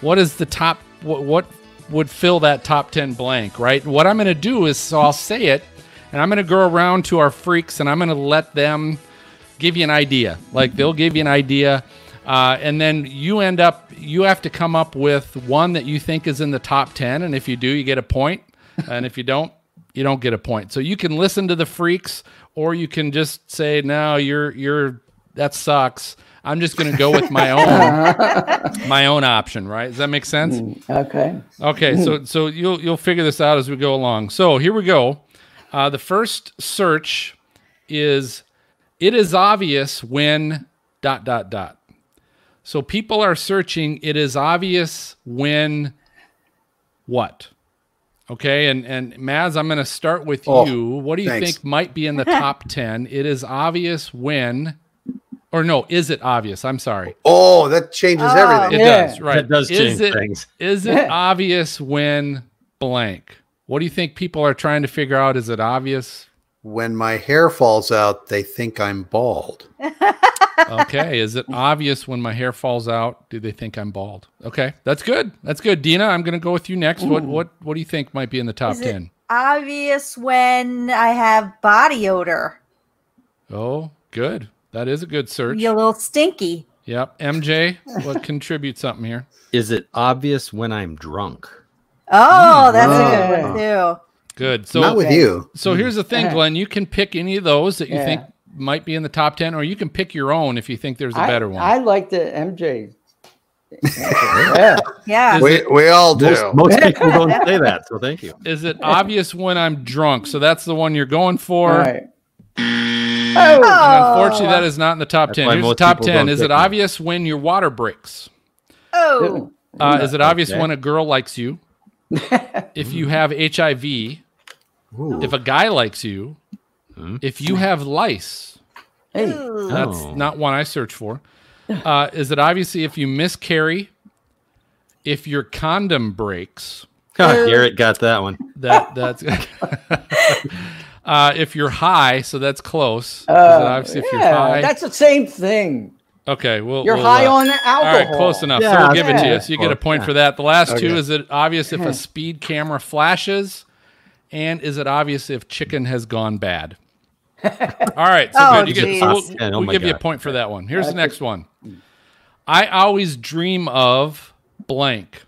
S2: what is the top what what would fill that top 10 blank, right? What I'm going to do is so I'll say it and I'm going to go around to our freaks and I'm going to let them give you an idea. Like they'll give you an idea uh, and then you end up you have to come up with one that you think is in the top 10 and if you do you get a point and if you don't you don't get a point. So you can listen to the freaks or you can just say no you're you're that sucks. I'm just going to go with my own my own option, right? Does that make sense?
S6: Okay.
S2: Okay, so so you'll you'll figure this out as we go along. So here we go. Uh, the first search is it is obvious when dot dot dot. So people are searching. It is obvious when what. Okay, and and Maz, I'm going to start with
S5: Oh,
S2: you. What do you
S5: thanks.
S2: think might be in the top ten? It is obvious when, or no, is it obvious? I'm sorry.
S5: Oh, that changes
S4: Oh.
S5: everything.
S2: It
S6: Yeah.
S2: does, right?
S3: That does
S2: is
S3: change
S2: it,
S3: things.
S2: Is it
S6: Yeah.
S2: obvious when blank? What do you think people are trying to figure out? Is it obvious?
S5: When my hair falls out, they think I'm bald.
S2: Okay. is it obvious when my hair falls out? Do they think I'm bald? Okay, that's good. That's good. Dina, I'm going to go with you next. What what what do you think might be in the top
S4: Is
S2: ten?
S4: obvious when I have body odor?
S2: Oh, good. That is a good search.
S4: Be a little stinky.
S2: Yep. MJ, what contribute something here?
S3: Is it obvious when I'm drunk?
S4: Oh, that's
S5: Oh.
S4: a good one too.
S2: Good. So
S5: Not with you.
S2: So here's the thing,
S6: Uh-huh.
S2: Glenn. You can pick any of those that you
S6: Yeah.
S2: think might be in the top 10, or you can pick your own if you think there's a better one.
S6: I like the MJ. yeah.
S4: Yeah.
S5: We,
S2: it-
S5: we all do.
S3: Most, most people don't say that, so thank you.
S2: Is it obvious when I'm drunk? So that's the one you're going for.
S6: All right. Oh,
S2: And unfortunately, that is not in the top
S3: That's
S2: 10. Here's the top 10. Is it
S3: pick me.
S2: obvious when your water breaks?
S4: Oh,
S2: Uh, is it obvious
S3: Okay.
S2: when a girl likes you? if you have HIV?
S5: Ooh.
S2: If a guy likes you? If you have lice?
S6: hey.
S2: That's
S3: Oh.
S2: not one I search for. Uh, is it obviously if you miscarry? If your condom breaks?
S3: Garrett got that one.
S2: That that's uh, if you're high, so that's close.
S6: Uh,
S2: obviously if you're high?
S6: that's the same thing.
S2: okay, well
S6: You're
S2: we'll,
S6: high
S2: uh,
S6: on
S2: All
S6: alcohol.
S2: right, close enough. so
S3: Yeah,
S2: we'll give it to you. So you get a point
S3: Yeah.
S2: for that. The last two is it obvious if a speed camera flashes, and is it obvious if chicken has gone bad? All right, so
S4: Oh,
S2: good. You get, so we'll,
S3: Top 10, oh
S2: we'll
S3: my
S2: give you a point for that one. Here's the next one. I always dream of blank.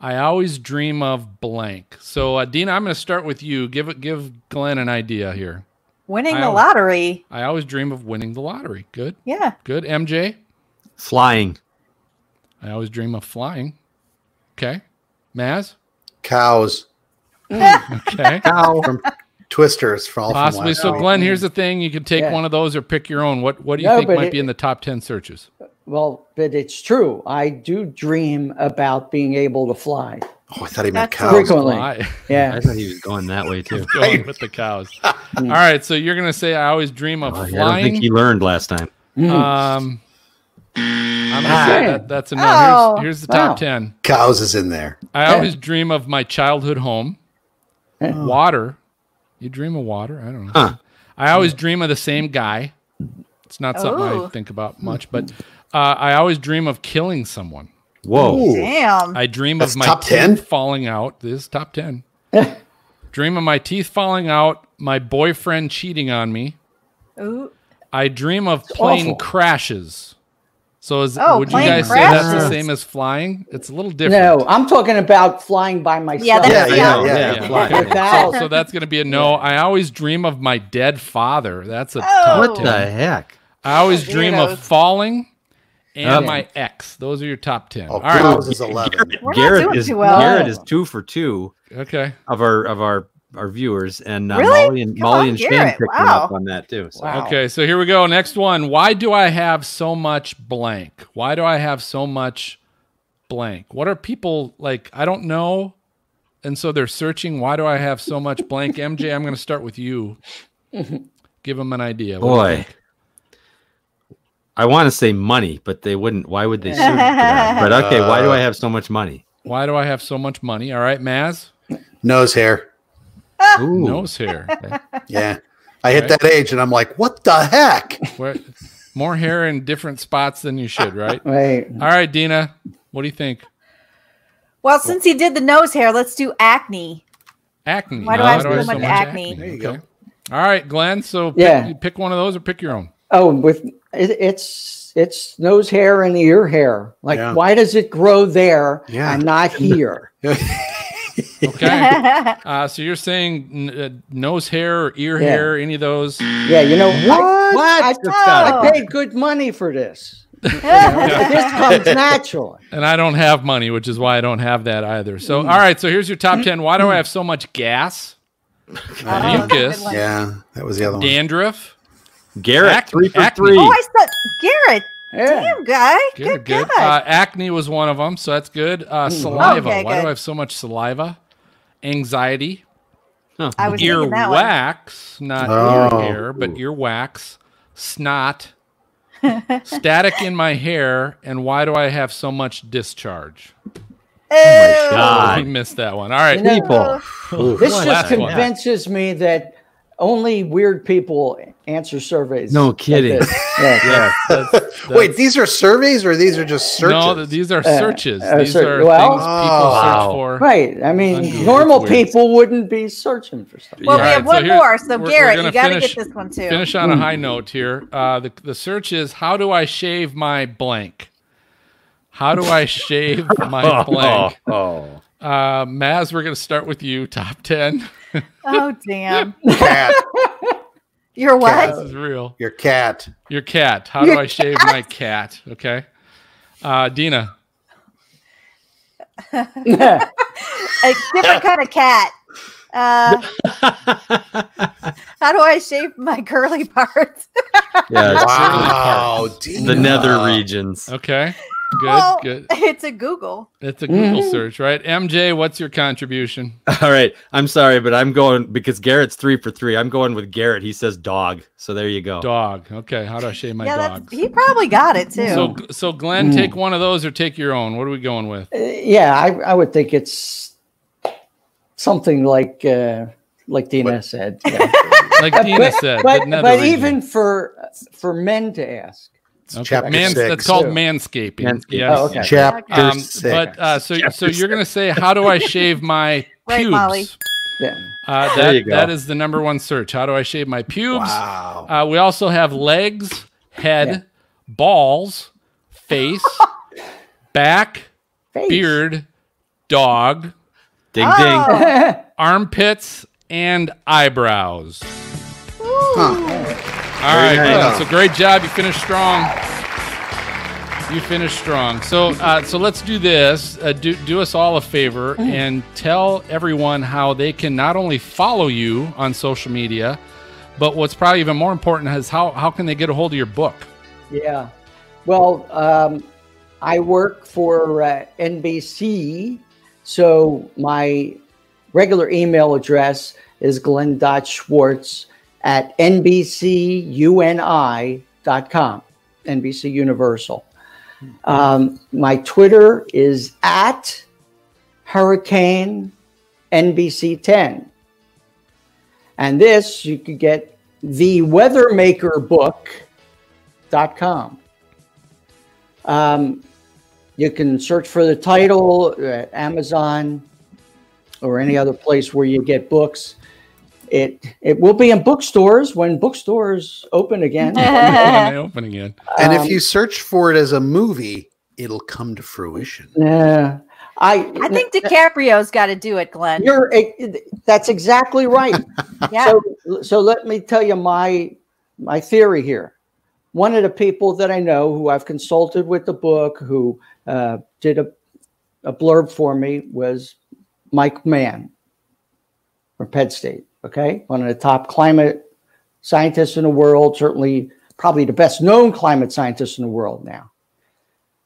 S2: I always dream of blank. So, uh, Dina, I'm going to start with you. Give it, give Glenn an idea here.
S4: winning
S2: I
S4: the
S2: always-
S4: lottery.
S2: I always dream of winning the lottery. Good,
S4: Yeah.
S2: good. MJ,
S3: Flying.
S2: I always dream of flying. Okay, Maz.
S5: Cows.
S2: Mm, okay,
S3: Ow.
S5: From Twisters from all
S2: possibly.
S5: last
S2: So. Glenn, here's the thing: you can take
S6: Yeah.
S2: one of those or pick your own. What What do you
S6: No,
S2: think might
S6: it-
S2: be in the top ten searches?
S6: Well, but it's true. I do dream about being able to fly.
S5: Oh, I thought he meant
S4: That's
S5: cows.
S6: Frequently.
S2: Fly.
S6: Yeah.
S3: I thought he was going that way too.
S2: Going with the cows. Mm. All right, so you're gonna say I always dream of flying.
S3: I don't think he learned last time. Mm.
S2: Um, I'm gonna say that, that's a no.
S4: Oh.
S2: Here's, here's the top oh,
S6: Wow.
S2: ten.
S5: Cows is in there.
S2: I always dream of my childhood home. Water. You dream of water? I don't know.
S3: Huh.
S2: I always dream of the same guy. It's not something I
S4: Oh.
S2: think about much, but uh, I always dream of killing someone.
S3: Whoa.
S5: Ooh.
S4: Damn.
S2: I dream
S5: That's
S2: of my
S5: top
S2: teeth
S5: 10?
S2: falling out. This is top 10. dream of my teeth falling out, my boyfriend cheating on me.
S4: Ooh.
S2: I dream of plane
S6: awful.
S2: crashes. So is,
S4: Oh,
S2: would you
S4: plane
S2: guys say that's the same as flying? It's a little different.
S6: No, I'm talking about flying by myself.
S4: Yeah, that's-
S5: Yeah,
S4: Yeah,
S5: yeah,
S3: yeah,
S5: yeah.
S3: flying.
S6: Without-
S2: So, so that's going to be a no. I always dream of my dead father. That's a
S4: Oh.
S2: top
S3: What
S2: 10.
S3: the heck?
S2: I always dream of falling and
S3: Yep.
S2: my ex. Those are your top 10.
S5: Oh,
S2: All right.
S5: cows is 11.
S4: We're not
S3: Garrett
S4: doing
S3: is
S4: too well.
S3: Garrett is two for two
S2: Okay.
S3: of our of our our viewers, and uh,
S4: Really?
S3: Molly and
S4: Come
S3: Molly
S4: on,
S3: and Shane
S4: Garrett.
S3: picked one up on that too. So.
S6: Wow.
S2: Okay, so here we go. Next one. Why do I have so much blank? Why do I have so much blank? What are people like? I don't know. And so they're searching. Why do I have so much blank? MJ, I'm going to start with you. Give them an idea. What
S3: Boy. I want to say money, but they wouldn't. Why would they search for that? But okay, why do I have so much money?
S2: Why do I have so much money? All right, Maz,
S5: Nose hair. Ah!
S3: Ooh.
S2: nose hair.
S5: Yeah. I hit
S2: Okay.
S5: that age and I'm like, what the heck?
S2: Where, more hair in different spots than you should, right?
S6: Right.
S2: All right, Dina, what do you think?
S4: Well, since he did the nose hair, let's do acne.
S2: Acne.
S4: Why do
S2: Why
S4: I have
S2: do
S4: so
S2: have
S4: much acne?
S5: There you go.
S2: All right, Glenn. So pick,
S6: Yeah.
S2: pick one of those or pick your own.
S6: Oh, with it, it's it's nose hair and ear hair. Like,
S5: Yeah.
S6: why does it grow there
S5: Yeah.
S6: and not here?
S2: Okay. uh, so you're saying n- uh, nose hair or ear
S6: Yeah.
S2: hair, any of those?
S6: Yeah, you know
S5: What?
S6: I, I,
S4: Oh.
S6: I paid good money for this. You know, this comes naturally.
S2: And I don't have money, which is why I don't have that either. So, all right. So here's your top 10. Why do I have so much gas?
S4: Oh,
S2: Mucus.
S5: Yeah, that was the other one.
S2: Dandruff.
S3: Garrett,
S2: Ac-
S3: three for
S2: acne.
S3: three.
S4: Oh, I said Garrett.
S6: Yeah.
S4: Damn, guy.
S2: Good,
S4: Good,
S2: good. Uh, acne was one of them, so that's good. Uh, saliva.
S4: Okay,
S2: Why do. I have so much saliva? Anxiety.
S4: I was thinking that one.
S2: Not
S5: Oh.
S2: ear hair, but ear wax. Snot. static in my hair, and why do I have so much discharge?
S4: Ew.
S3: God.
S2: We missed that one. All right.
S6: You know,
S3: People.
S6: This
S2: Last
S6: just
S2: one.
S6: convinces me that only weird people answer surveys.
S3: No kidding.
S6: this. Yeah.
S3: Yeah.
S2: That's-
S5: Wait, these are surveys or these are just searches?
S2: No, these are searches.
S6: uh,
S2: these
S6: ser-
S2: are
S6: well-
S2: things people
S3: Wow.
S2: search for.
S6: Right. I mean,
S2: Unbelievable.
S6: normal
S2: weird.
S6: people wouldn't be searching for stuff.
S4: Well,
S2: Yeah,
S4: we have
S2: all right,
S4: one
S2: here-
S4: more. So,
S2: we're- we're
S4: Garrett, you got to get this one too.
S2: Finish on a high note here. Uh, the, the search is how do I shave my blank? How do I shave my blank?
S3: Oh,
S2: Uh, Maz, we're going to start with you. Top 10.
S4: Oh, damn.
S5: Your cat.
S4: You're
S2: this is real.
S5: Your cat.
S2: Your cat. How do I shave my cat? Okay. Uh, Dina.
S4: A different kind of cat. Uh, how do I shave my curly parts?
S3: yeah. it's
S5: Wow,
S3: The nether regions.
S2: Okay. Good.
S4: well,
S2: good.
S4: it's a Google.
S2: It's a Google search, right? MJ, what's your contribution?
S3: All right. I'm sorry, but I'm going because Garrett's three for three. I'm going with Garrett. He says dog. So there you go.
S2: Dog. Okay. How do I shave my
S4: yeah,
S2: dog?
S4: that's, he probably got it too.
S2: So, so Glenn, take one of those or take your own. What are we going with?
S6: Uh, yeah, I, I would think it's something like uh, like Dina said. yeah.
S2: Like Dina said,
S6: but,
S2: the nether
S6: but even for for men to ask.
S2: Okay.
S5: chapter
S2: Mans-
S5: six.
S2: that's called
S6: Too.
S2: manscaping.
S3: Manscaping.
S2: Yes.
S6: Oh, okay.
S5: Chapter
S2: Um,
S5: six.
S2: but uh, so so you're gonna say how do I shave my
S4: Right,
S2: pubes?
S4: Molly.
S6: Yeah.
S2: Uh,
S3: There
S2: that,
S3: you go.
S2: that is the number one search. How do I shave my pubes?
S5: wow.
S2: Uh, we also have legs, head,
S6: Yeah.
S2: balls, face, back,
S6: Face.
S2: beard, dog,
S3: Ding
S4: Oh.
S3: ding.
S2: armpits, and eyebrows.
S5: Huh.
S2: All right,
S3: nice.
S2: Glenn, so great job. You finished strong. You finished strong. So, uh, so let's do this. Uh, do do us all a favor and tell everyone how they can not only follow you on social media, but what's probably even more important is how how can they get a hold of your book?
S6: Yeah. Well, um, I work for uh, NBC, so my regular email address is glenn.schwartz at nbcuni.com, NBC Universal. Um, my Twitter is at Hurricane NBC10. And this, you could get the Weathermaker book.com. Um, you can search for the title at Amazon or any other place where you get books. It it will be in bookstores when bookstores open again.
S2: When they open again.
S5: And
S6: Um,
S5: if you search for it as a movie, it'll come to fruition.
S6: Yeah, I
S4: I think DiCaprio's got to do it, Glenn.
S6: you're. That's exactly right.
S4: yeah.
S6: So, so let me tell you my my theory here. One of the people that I know who I've consulted with the book, who uh, did a, a blurb for me, was Mike Mann from Penn State. Okay, one of the top climate scientists in the world, certainly probably the best known climate scientist in the world now.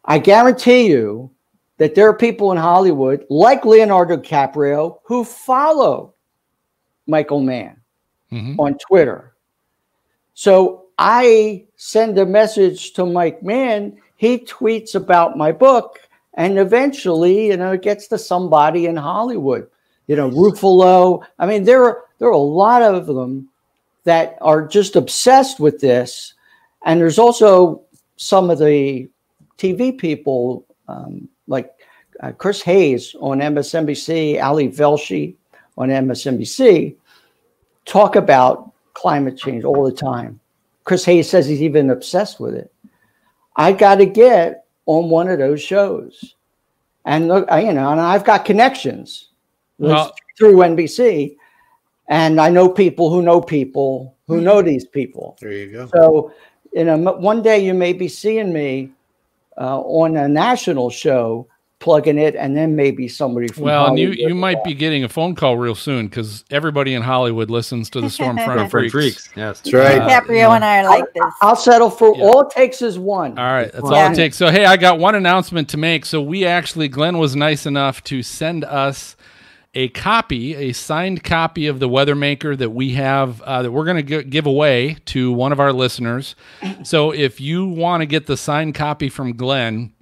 S6: I guarantee you that there are people in Hollywood, like Leonardo DiCaprio, who follow Michael Mann
S2: Mhm.
S6: on Twitter. So I send a message to Mike Mann. He tweets about my book, and eventually, you know, it gets to somebody in Hollywood. You know, Ruffalo. I mean, there are there are a lot of them that are just obsessed with this, and there's also some of the TV people um, like uh, Chris Hayes on MSNBC, Ali Velshi on MSNBC talk about climate change all the time. Chris Hayes says he's even obsessed with it. I got to get on one of those shows, and look, you know, and I've got connections
S2: Well-
S6: through NBC, and I know people who know people who know these people.
S5: There you go.
S6: So, you know, one day you may be seeing me uh, on a national show plugging it, and then maybe somebody from
S2: Well, and you you
S6: will
S2: might be getting a phone call real soon because everybody in Hollywood listens to the Stormfront
S3: Front
S2: Freaks.
S3: freaks. Yes.
S5: That's right.
S2: Uh,
S4: DiCaprio and I are like this.
S6: I'll settle for
S2: Yeah.
S6: all it takes is one.
S2: All right, that's all it takes. So, hey, I got one announcement to make. So, we actually, Glenn was nice enough to send us a copy, a signed copy of the Weathermaker that we have uh, that we're going to give away to one of our listeners. So, if you want to get the signed copy from Glenn,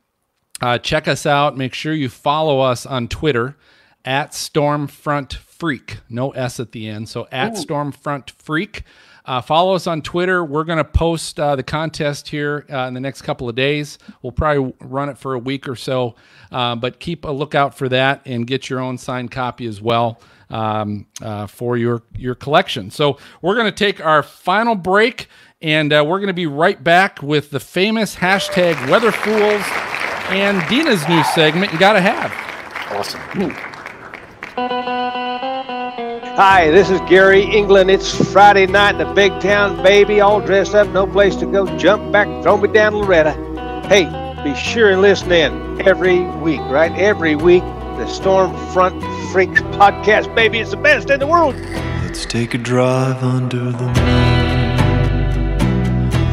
S2: uh, check us out. Make sure you follow us on Twitter at Stormfront Freak. No S at the end. So at Stormfront Freak. Uh, follow us on Twitter. We're going to post uh, the contest here uh, in the next couple of days. We'll probably run it for a week or so, uh, but keep a lookout for that and get your own signed copy as well um, uh, for your your collection. So we're going to take our final break, and uh, we're going to be right back with the famous hashtag Weather Fools and Dina's new segment. You got to have.
S5: Awesome.
S8: Hi, this is Gary England. It's Friday night in the big town, baby, all dressed up, no place to go. Jump back, throw me down Loretta. Hey, be sure and listen in every week, right? Every week, the Stormfront Freaks podcast, baby, it's the best in the world.
S9: Let's take a drive under the moon.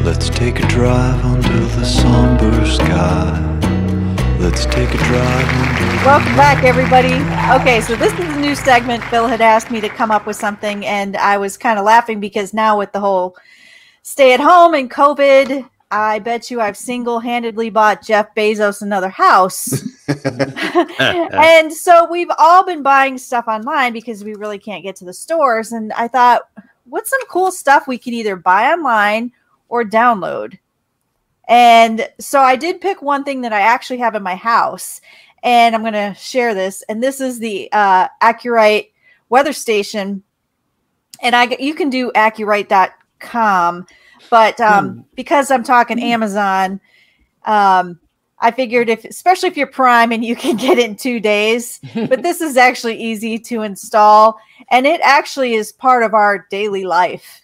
S9: Let's take a drive under the somber sky. Let's take a drive
S4: Welcome back, everybody. Okay, so this is a new segment. Phil had asked me to come up with something, and I was kind of laughing because now with the whole stay at home and COVID, I bet you I've single handedly bought Jeff Bezos another house. and so we've all been buying stuff online because we really can't get to the stores. And I thought, what's some cool stuff we could either buy online or download? And so I did pick one thing that I actually have in my house, and I'm going to share this. And this is the uh, AcuRite weather station, and I you can do AcuRite.com, but um, because I'm talking Amazon, um, I figured if, especially if you're Prime and you can get it in two days, but this is actually easy to install, and it actually is part of our daily life.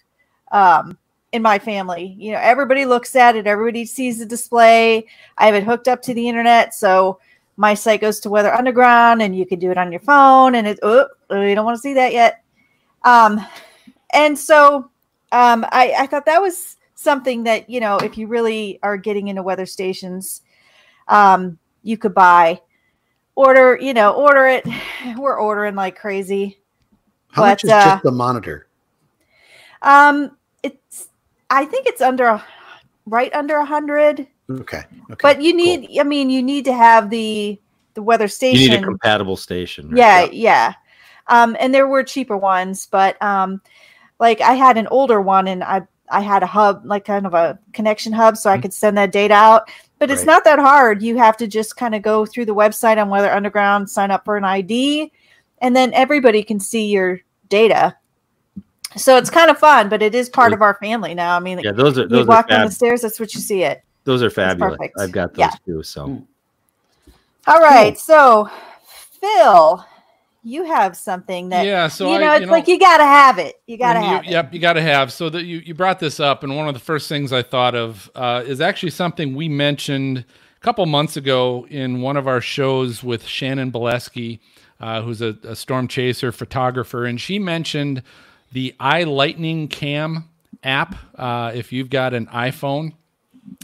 S4: Um, in my family. You know, everybody looks at it, everybody sees the display. I have it hooked up to the internet, so my site goes to Weather Underground, and you can do it on your phone. And it, oh, you don't want to see that yet. Um, and so um, I, I thought that was something that you know, if you really are getting into weather stations, um, you could buy, order, you know, order it. We're ordering like crazy.
S5: How much is
S4: uh,
S5: just the monitor?
S4: Um, it's I think it's under a right under a hundred.
S5: Okay. okay.
S4: But you
S5: cool.
S4: need, I mean, you need to have the the weather
S3: You
S4: station.
S3: need a compatible station. right?
S4: yeah, yeah. Um, and there were cheaper ones, but um, like I had an older one, and I I had a hub, like kind of a connection hub, so I could send that data out. But it's
S5: Mm-hmm.
S4: Not that hard. You have to just kind of go through the website on Weather Underground, sign up for an ID, and then everybody can see your data. So it's kind of fun, but it is part
S3: Yeah.
S4: of our family now. I mean,
S3: Yeah, those are
S4: you
S3: those are
S4: walk down the stairs, that's what you see it.
S3: those are fabulous. I've got those
S4: Yeah.
S3: too. So
S6: Mm.
S4: All right, so Phil, you have something that
S2: Yeah, so
S4: you
S2: I-
S4: know,
S2: you
S4: it's
S2: know-
S4: like you gotta have it. You gotta
S2: And you-
S4: have it.
S2: Yep, you got to have. So that you you brought this up, and one of the first things I thought of uh, is actually something we mentioned a couple months ago in one of our shows with Shannon Bolesky, uh, who's a, a storm chaser photographer, and she mentioned the iLightning Cam app. Uh, if you've got an iPhone,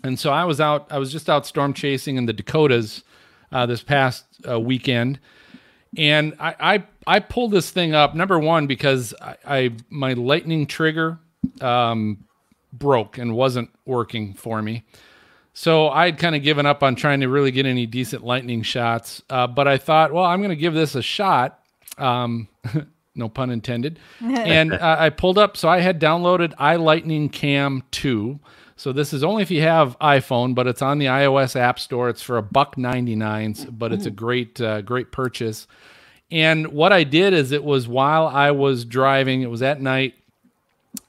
S2: and so I was out, I was just out storm chasing in the Dakotas uh, this past uh, weekend, and I, I I pulled this thing up number one because I, I my lightning trigger um, broke and wasn't working for me. So I had kind of given up on trying to really get any decent lightning shots. Uh, but I thought, well, I'm going to give this a shot. Um, no pun intended. and uh, I pulled up. So I had downloaded iLightning Cam 2. So this is only if you have iPhone, but it's on the iOS App Store. It's for a buck ninety nine, but it's a great uh, great purchase. And what I did is it was while I was driving. It was at night,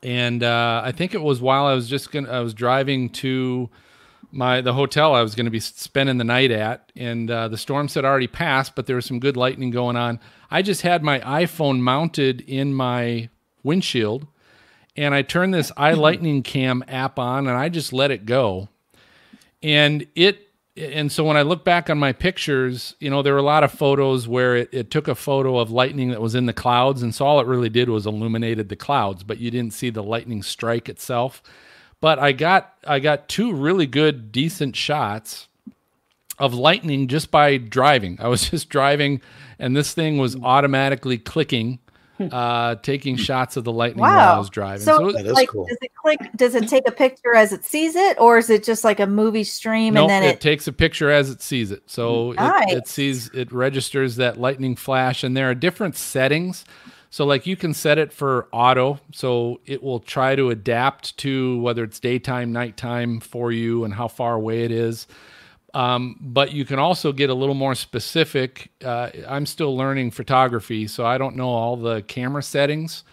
S2: and uh, I think it was while I was just gonna I was driving to my the hotel I was going to be spending the night at, and uh, the storms had already passed, but there was some good lightning going on. I just had my iPhone mounted in my windshield, and I turned this iLightning Cam app on, and I just let it go, and it. And so when I look back on my pictures, you know, there were a lot of photos where it, it took a photo of lightning that was in the clouds. And so all it really did was illuminated the clouds, but you didn't see the lightning strike itself but I got I got two really good decent shots of lightning just by driving. I was just driving and this thing was automatically clicking uh taking shots of the lightning while I was driving.
S4: So,
S2: it-
S5: That is
S4: like,
S5: cool.
S4: does it click? Does it take a picture as it sees it, or is it just like a movie stream
S2: Nope,
S4: and then
S2: it,
S4: it?
S2: takes a picture as it sees it. So it, it sees it registers that lightning flash, and there are different settings. So like you can set it for auto, so it will try to adapt to whether it's daytime, nighttime for you, and how far away it is. Um, but you can also get a little more specific. Uh, I'm still learning photography, so I don't know all the camera settings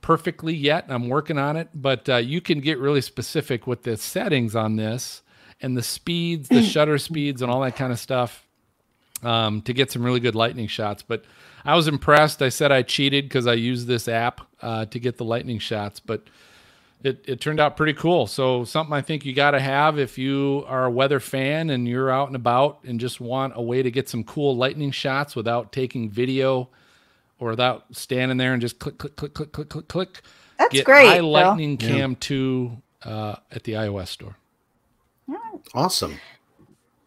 S2: perfectly yet. I'm working on it, but uh, you can get really specific with the settings on this and the speeds, the shutter speeds, and all that kind of stuff um, to get some really good lightning shots. But I was impressed. I said I cheated because I used this app uh, to get the lightning shots, but it, it turned out pretty cool. So something I think you got to have if you are a weather fan and you're out and about and just want a way to get some cool lightning shots without taking video or without standing there and just click click click click click click click.
S4: That's
S2: get
S4: great.
S2: i
S4: Phil.
S2: Lightning Cam 2 uh, at the iOS store.
S5: Awesome.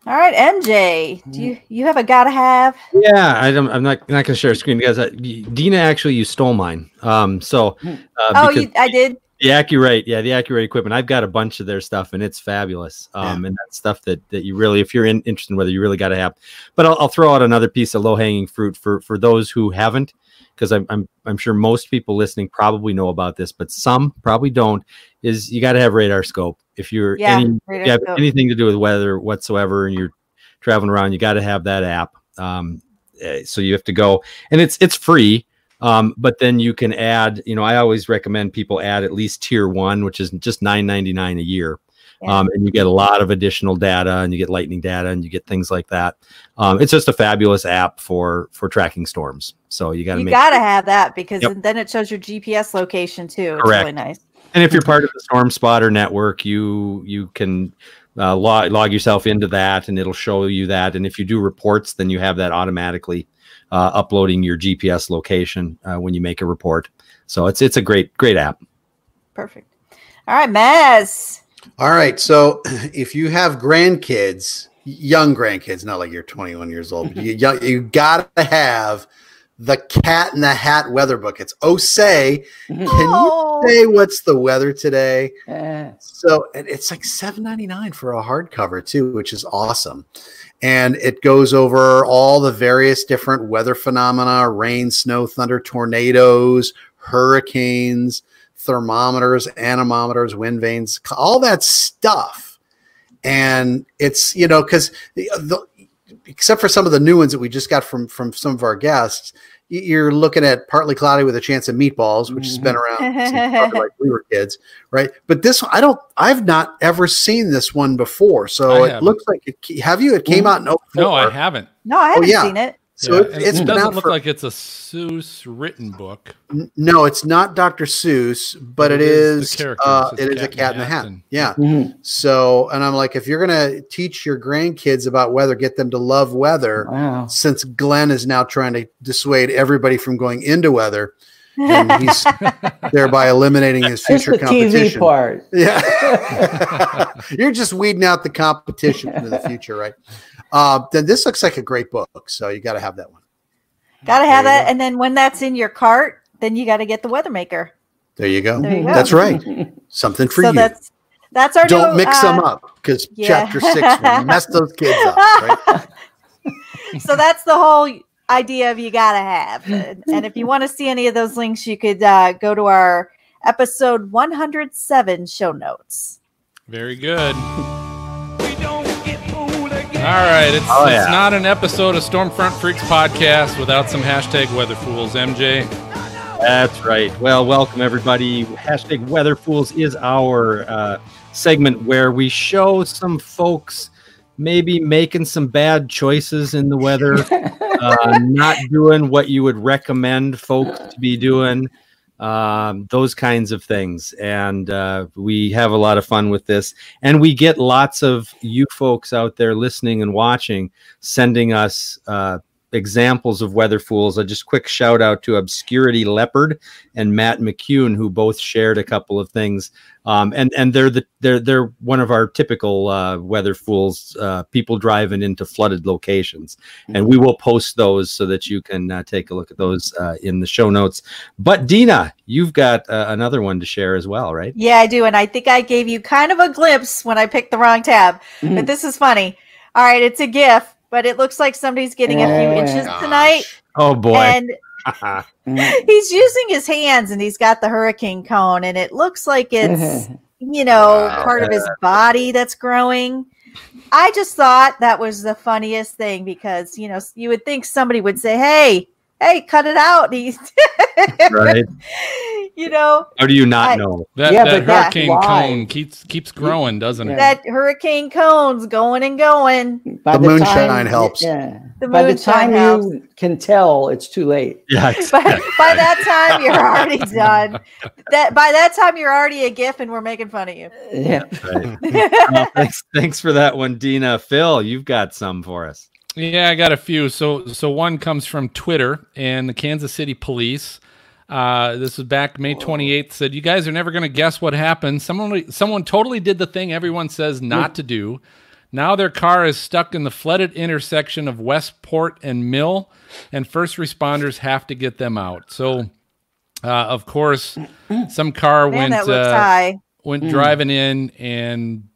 S4: All right, MJ, do you you have a gotta have?
S3: Yeah, I don't, I'm not not gonna share a screen because uh, Dina actually you stole mine. Um, so uh,
S4: Oh, you, I did.
S3: The AcuRite, yeah, the AcuRite equipment. I've got a bunch of their stuff, and it's fabulous. Um, and that's stuff that that you really, if you're in, interested in whether you really got to have. But I'll, I'll throw out another piece of low hanging fruit for for those who haven't, because I'm, I'm I'm sure most people listening probably know about this, but some probably don't. Is you got to have RadarScope if you're
S4: Yeah,
S3: any if you have
S4: scope.
S3: anything to do with weather whatsoever, and you're traveling around, you got to have that app. Um, eh, so you have to go, and it's it's free. Um, but then you can add, you know, I always recommend people add at least tier one, which is just nine ninety nine a year.
S4: Yeah.
S3: Um, and you get a lot of additional data and you get lightning data and you get things like that. Um, it's just a fabulous app for for tracking storms. So you got to
S4: You gotta have that because
S3: Yep.
S4: then it shows your GPS location too. It's
S3: Correct.
S4: really nice.
S3: and if you're part of the storm spotter network you you can uh, log, log yourself into that and it'll show you that and if you do reports then you have that automatically uh, uploading your gps location uh, when you make a report so it's it's a great great app
S4: Perfect. All right, Maz.
S5: All right. So if you have grandkids, young grandkids, not like you're 21 years old, but you, young, you got to have the Cat in the Hat weather book. It's oh say, can
S4: Oh.
S5: you say what's the weather today?
S6: Eh,
S5: So and it's like seven ninety nine for a hardcover too, which is awesome. And it goes over all the various different weather phenomena: rain, snow, thunder, tornadoes, hurricanes, thermometers, anemometers, wind vanes, all that stuff. And it's you know because except for some of the new ones that we just got from from some of our guests, you're looking at partly cloudy with a chance of meatballs, which has been around since like we were kids, right? But this I don't, I've not ever seen this one before, so
S2: I
S5: it
S2: haven't.
S5: looks like it. Have you? It came out in 04.
S2: No, I haven't.
S4: No, I oh, haven't
S5: yeah.
S4: seen it.
S5: So
S2: Yeah,
S5: it, it's
S2: it doesn't look
S5: for,
S2: like it's a Seuss written book.
S5: N- No, it's not Dr. Seuss, but
S2: It
S5: it
S2: is the
S5: is.
S2: characters.
S5: Uh,
S2: It's
S5: a
S2: Cat
S5: cat in the hat.
S2: and-
S5: Yeah.
S6: mhm.
S5: So, and I'm like, if you're gonna teach your grandkids about weather, get them to love weather.
S6: Wow.
S5: Since Glenn is now trying to dissuade everybody from going into weather, and he's thereby eliminating his
S6: Just
S5: future
S6: the TV
S5: competition.
S6: part.
S5: Yeah, you're just weeding out the competition into the future, right? Uh, then this looks like a great book, so you got to have that one.
S4: Gotta have
S5: There
S4: that.
S5: go.
S4: And then when that's in your cart, then you got to get the weather maker.
S5: There you go.
S4: There you go.
S5: That's right. Something for
S4: so
S5: you.
S4: that's that's our
S5: Don't
S4: new,
S5: mix them
S4: uh,
S5: up because
S4: yeah.
S5: chapter six will mess those kids up. Right?
S4: so that's the whole idea of you gotta have and, and if you want to see any of those links you could uh, go to our episode 107 show notes
S2: Very good. All right, it's,
S3: Oh, yeah.
S2: it's not an episode of Stormfront Freaks podcast without some hashtag Weather Fools. MJ,
S3: That's right. Well, welcome everybody. Hashtag Weather Fools is our uh, segment where we show some folks maybe making some bad choices in the weather, uh, not doing what you would recommend folks to be doing, um, those kinds of things. And uh, we have a lot of fun with this. And we get lots of you folks out there listening and watching sending us. Uh, examples of weather fools. A just quick shout out to Obscurity Leopard and Matt McCune, who both shared a couple of things. Um, and and they're the they're they're one of our typical uh, weather fools. Uh, people driving into flooded locations, and we will post those so that you can uh, take a look at those uh, in the show notes. But Dina, you've got uh, another one to share as well, right?
S4: Yeah, I do. And I think I gave you kind of a glimpse when I picked the wrong tab.
S6: Mm-hmm.
S4: But this is funny. All right, it's a GIF, but it looks like somebody's getting a few
S6: Yeah.
S4: inches tonight.
S3: Oh boy.
S4: And
S6: Mm.
S4: he's using his hands and he's got the hurricane cone, and it looks like it's, you know,
S3: Wow.
S4: part of his body that's growing. I just thought that was the funniest thing because, you know, you would think somebody would say, hey, hey, cut it out. He's,
S3: right?
S4: you know,
S3: How do you not
S4: I-
S3: know?
S2: that,
S6: Yeah,
S2: that
S6: but
S2: hurricane
S6: why.
S2: cone keeps keeps growing, doesn't it?
S4: that hurricane cone's going and going.
S6: By
S5: The moonshine helps.
S6: Yeah.
S4: The
S6: By the time
S4: helps.
S6: you can tell, it's too late.
S3: Yeah,
S4: by, by that time you're already done. That by that time you're already a GIF and we're making fun of you.
S6: Yeah.
S3: Right. Well, thanks, thanks for that one, Dina. Phil, you've got some for us.
S2: Yeah, I got a few. So so one comes from Twitter and the Kansas City Police. Uh, this is back May 28th. Said you guys are never going to guess what happened. Someone someone totally did the thing everyone says not to do. Now their car is stuck in the flooded intersection of Westport and Mill, and first responders have to get them out. So, uh, of course, some car
S4: Man,
S2: went uh,
S4: high.
S2: went driving in and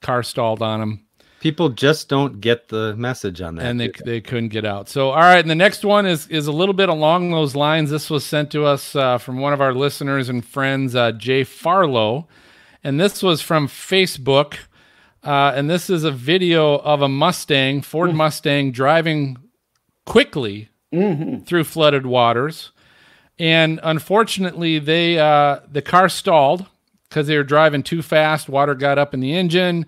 S2: car stalled on them
S3: People just don't get the message on that.
S2: and they
S3: do
S2: they couldn't get out. So all right, and the next one is is a little bit along those lines. This was sent to us uh, from one of our listeners and friends, uh, Jay Farlow, and this was from Facebook. Uh, and this is a video of a Mustang, Ford Mustang, driving quickly through flooded waters. And unfortunately, they uh, the car stalled because they were driving too fast. Water got up in the engine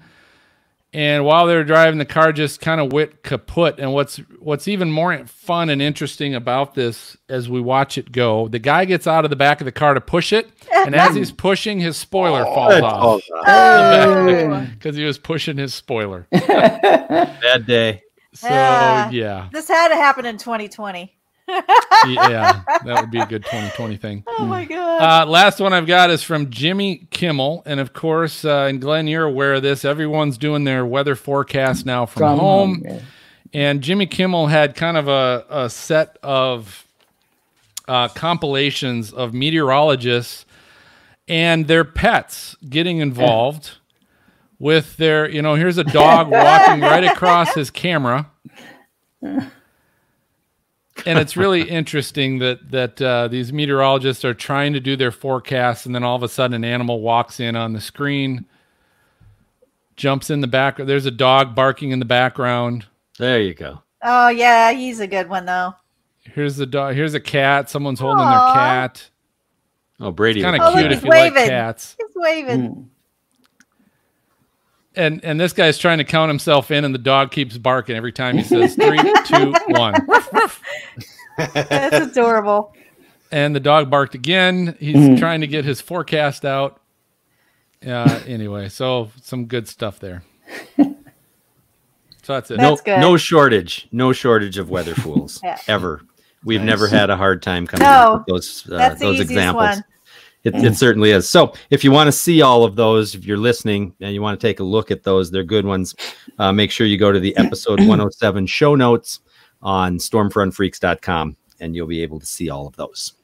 S2: and while they were driving the car just kind of went kaput and what's what's even more fun and interesting about this as we watch it go the guy gets out of the back of the car to push it and as he's pushing his spoiler oh,
S3: falls
S2: off
S3: falls off.
S4: Oh,
S2: because he was pushing his spoiler
S3: Bad day.
S2: so
S4: Yeah.
S2: yeah
S4: this had to happen in 2020.
S2: Yeah that would be a good 2020 thing
S4: Oh my god.
S2: Uh, last one I've got is from Jimmy Kimmel, and of course, uh, and Glenn, you're aware of this. Everyone's doing their weather forecast now from,
S6: From
S2: home,
S6: home, yeah.
S2: and Jimmy Kimmel had kind of a, a set of uh, compilations of meteorologists and their pets getting involved with their, you know, here's a dog walking right across his camera. And it's really interesting that that uh, these meteorologists are trying to do their forecasts, and then all of a sudden, an animal walks in on the screen, jumps in the back. There's a dog barking in the background.
S3: There you go.
S4: oh yeah, he's a good one though.
S2: Here's the dog. Here's a cat. Someone's holding their cat.
S3: Oh, Brady.
S2: Kind
S4: Oh,
S2: of
S4: look,
S2: cute
S4: he's
S2: if you like
S4: waving.
S2: cats.
S4: He's waving.
S2: And and this guy's trying to count himself in, and the dog keeps barking every time he says three, two, one.
S4: That's adorable.
S2: and the dog barked again. He's trying to get his forecast out. Uh, anyway, so some good stuff there. So that's it.
S3: no,
S4: good.
S3: no shortage. No shortage of weather fools
S4: Yeah.
S3: ever. We've never had a hard time coming
S4: No,
S3: up with those uh,
S4: that's the
S3: those
S4: easiest
S3: examples.
S4: one.
S3: It, it certainly is. So, if you want to see all of those, if you're listening and you want to take a look at those, they're good ones. Uh, make sure you go to the episode 107 show notes on stormfrontfreaks.com and you'll be able to see all of those.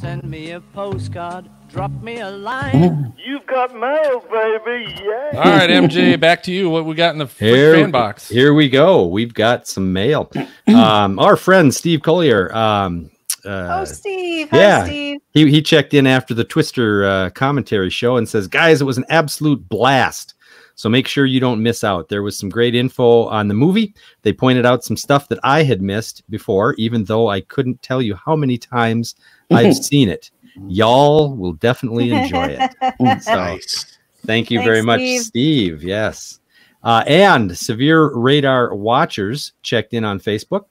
S10: Send me a postcard, drop me a line.
S8: You've got mail, baby. Yeah.
S2: All right, MJ, back to you. What we got in the freak
S3: Here,
S2: fan box?
S3: here we go. We've got some mail. Um, our friend Steve Collier um, Uh,
S4: oh, Steve. Hi,
S3: yeah.
S4: Steve.
S3: he he checked in after the Twister uh, commentary show and says, "Guys, it was an absolute blast." So make sure you don't miss out. There was some great info on the movie. They pointed out some stuff that I had missed before, even though I couldn't tell you how many times I've seen it. Y'all will definitely enjoy it. So
S5: Nice.
S3: thank you
S4: Thanks,
S3: very much,
S4: Steve.
S3: Steve. Yes. Uh, and Severe Radar Watchers checked in on Facebook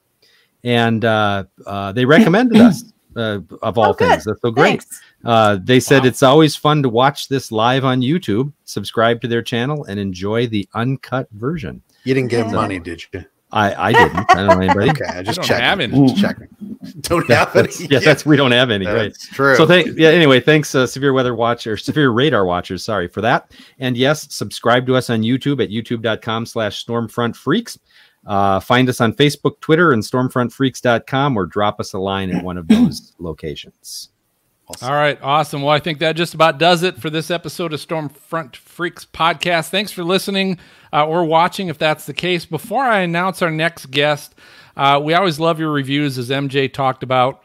S3: and uh, uh, they recommended us, uh, of all
S4: Oh,
S3: things. That's so great. Uh, they said it's always fun to watch this live on YouTube. Subscribe to their channel and enjoy the uncut version.
S5: You didn't get
S4: Yeah.
S5: money, did you?
S3: I, I didn't. I don't know anybody.
S5: Okay, I just
S2: don't
S5: checking.
S2: have any.
S5: Just checking. Don't
S3: Yeah,
S5: have any.
S3: that's, yeah, that's we don't have any. Right.
S5: That's true.
S3: So thank yeah. Anyway, thanks uh, severe weather watch or severe radar watchers. Sorry for that. And yes, subscribe to us on YouTube at youtube.com/slash stormfront freaks. Uh, find us on Facebook, Twitter, and stormfrontfreaks.com, or drop us a line at one of those locations.
S2: All right, awesome. Well, I think that just about does it for this episode of Stormfront Freaks podcast. Thanks for listening uh, or watching, if that's the case. Before I announce our next guest, uh, we always love your reviews, as MJ talked about.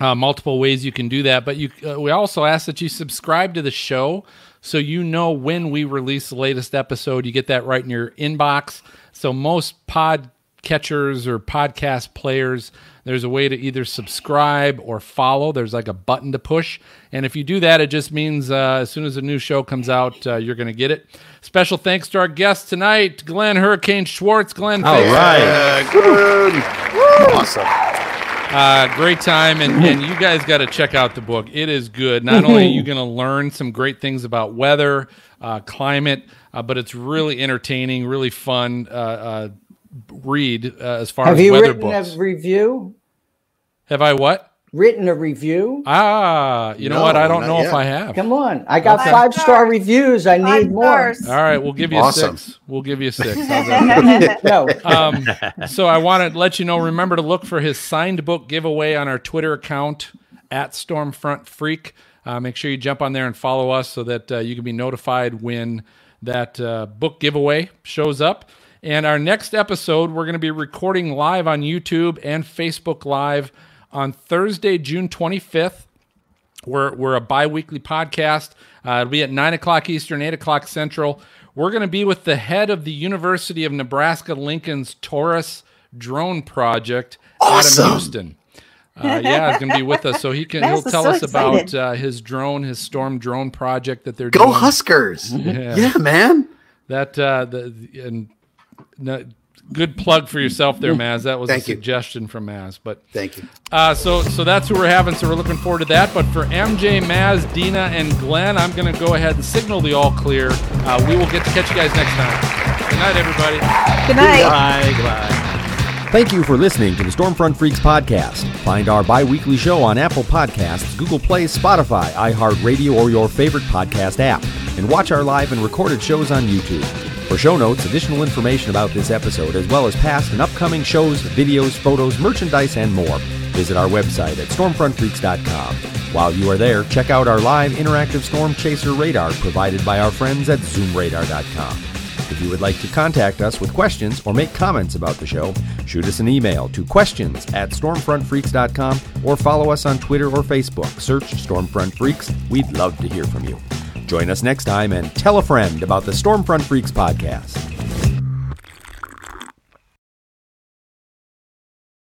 S2: Uh, multiple ways you can do that, but you uh, we also ask that you subscribe to the show so you know when we release the latest episode. You get that right in your inbox. So most pod catchers or podcast players, there's a way to either subscribe or follow. There's like a button to push. And if you do that, it just means uh, as soon as a new show comes out, uh, you're going to get it. Special thanks to our guest tonight, Glenn Hurricane Schwartz. Glenn,
S3: All
S2: thanks.
S3: right.
S5: good. Awesome.
S2: Uh, great time, and, and you guys got to check out the book. It is good. Not only are you going to learn some great things about weather, uh, climate, uh, but it's really entertaining, really fun uh, uh, read uh, as far
S6: Have
S2: as
S6: you
S2: weather
S6: written
S2: books.
S6: a review?
S2: Have I what?
S6: Written a review?
S2: Ah, you know
S5: No,
S2: what? I don't
S5: not
S2: know if. I have.
S6: Come on. I got
S2: Okay.
S6: five star reviews. I
S4: Five
S6: need more.
S4: stars.
S2: All right, we'll give you
S5: Awesome.
S2: a six. We'll give you a six.
S6: No.
S2: um, so I want to let you know. Remember to look for his signed book giveaway on our Twitter account at Stormfront Freak. Uh, make sure you jump on there and follow us so that uh, you can be notified when that uh, book giveaway shows up. And our next episode, we're going to be recording live on YouTube and Facebook Live on Thursday, June 25th. We're, we're a bi weekly podcast. Uh, it'll be at 9 o'clock Eastern, 8 o'clock Central. We're going to be with the head of the University of Nebraska Lincoln's TORUS drone project,
S5: Awesome.
S2: Adam Houston. Uh, yeah, he's going to be with us, so he can he'll tell
S4: so
S2: us about uh, his drone, his storm drone project that they're
S5: Go
S2: doing.
S5: Go Huskers.
S2: Yeah.
S5: Yeah, man.
S2: That uh, the the- and no, good plug for yourself there, Maz. That was
S5: Thank
S2: a
S5: you.
S2: suggestion from Maz, but
S5: Thank you.
S2: uh, so so that's who we're having. So we're looking forward to that. But for MJ, Maz, Dina, and Glenn, I'm going to go ahead and signal the all clear. Uh, we will get to catch you guys next time. Good night, everybody.
S4: Good night.
S3: Bye. Goodbye.
S1: Thank you for listening to the Stormfront Freaks podcast. Find our bi weekly show on Apple Podcasts, Google Play, Spotify, iHeartRadio, or your favorite podcast app. And watch our live and recorded shows on YouTube. For show notes, additional information about this episode, as well as past and upcoming shows, videos, photos, merchandise, and more, visit our website at stormfrontfreaks.com. While you are there, check out our live interactive storm chaser radar provided by our friends at zoomradar.com. If you would like to contact us with questions or make comments about the show, shoot us an email to questions at stormfrontfreaks.com or follow us on Twitter or Facebook. Search Stormfront Freaks. We'd love to hear from you. Join us next time and tell a friend about the Stormfront Freaks podcast.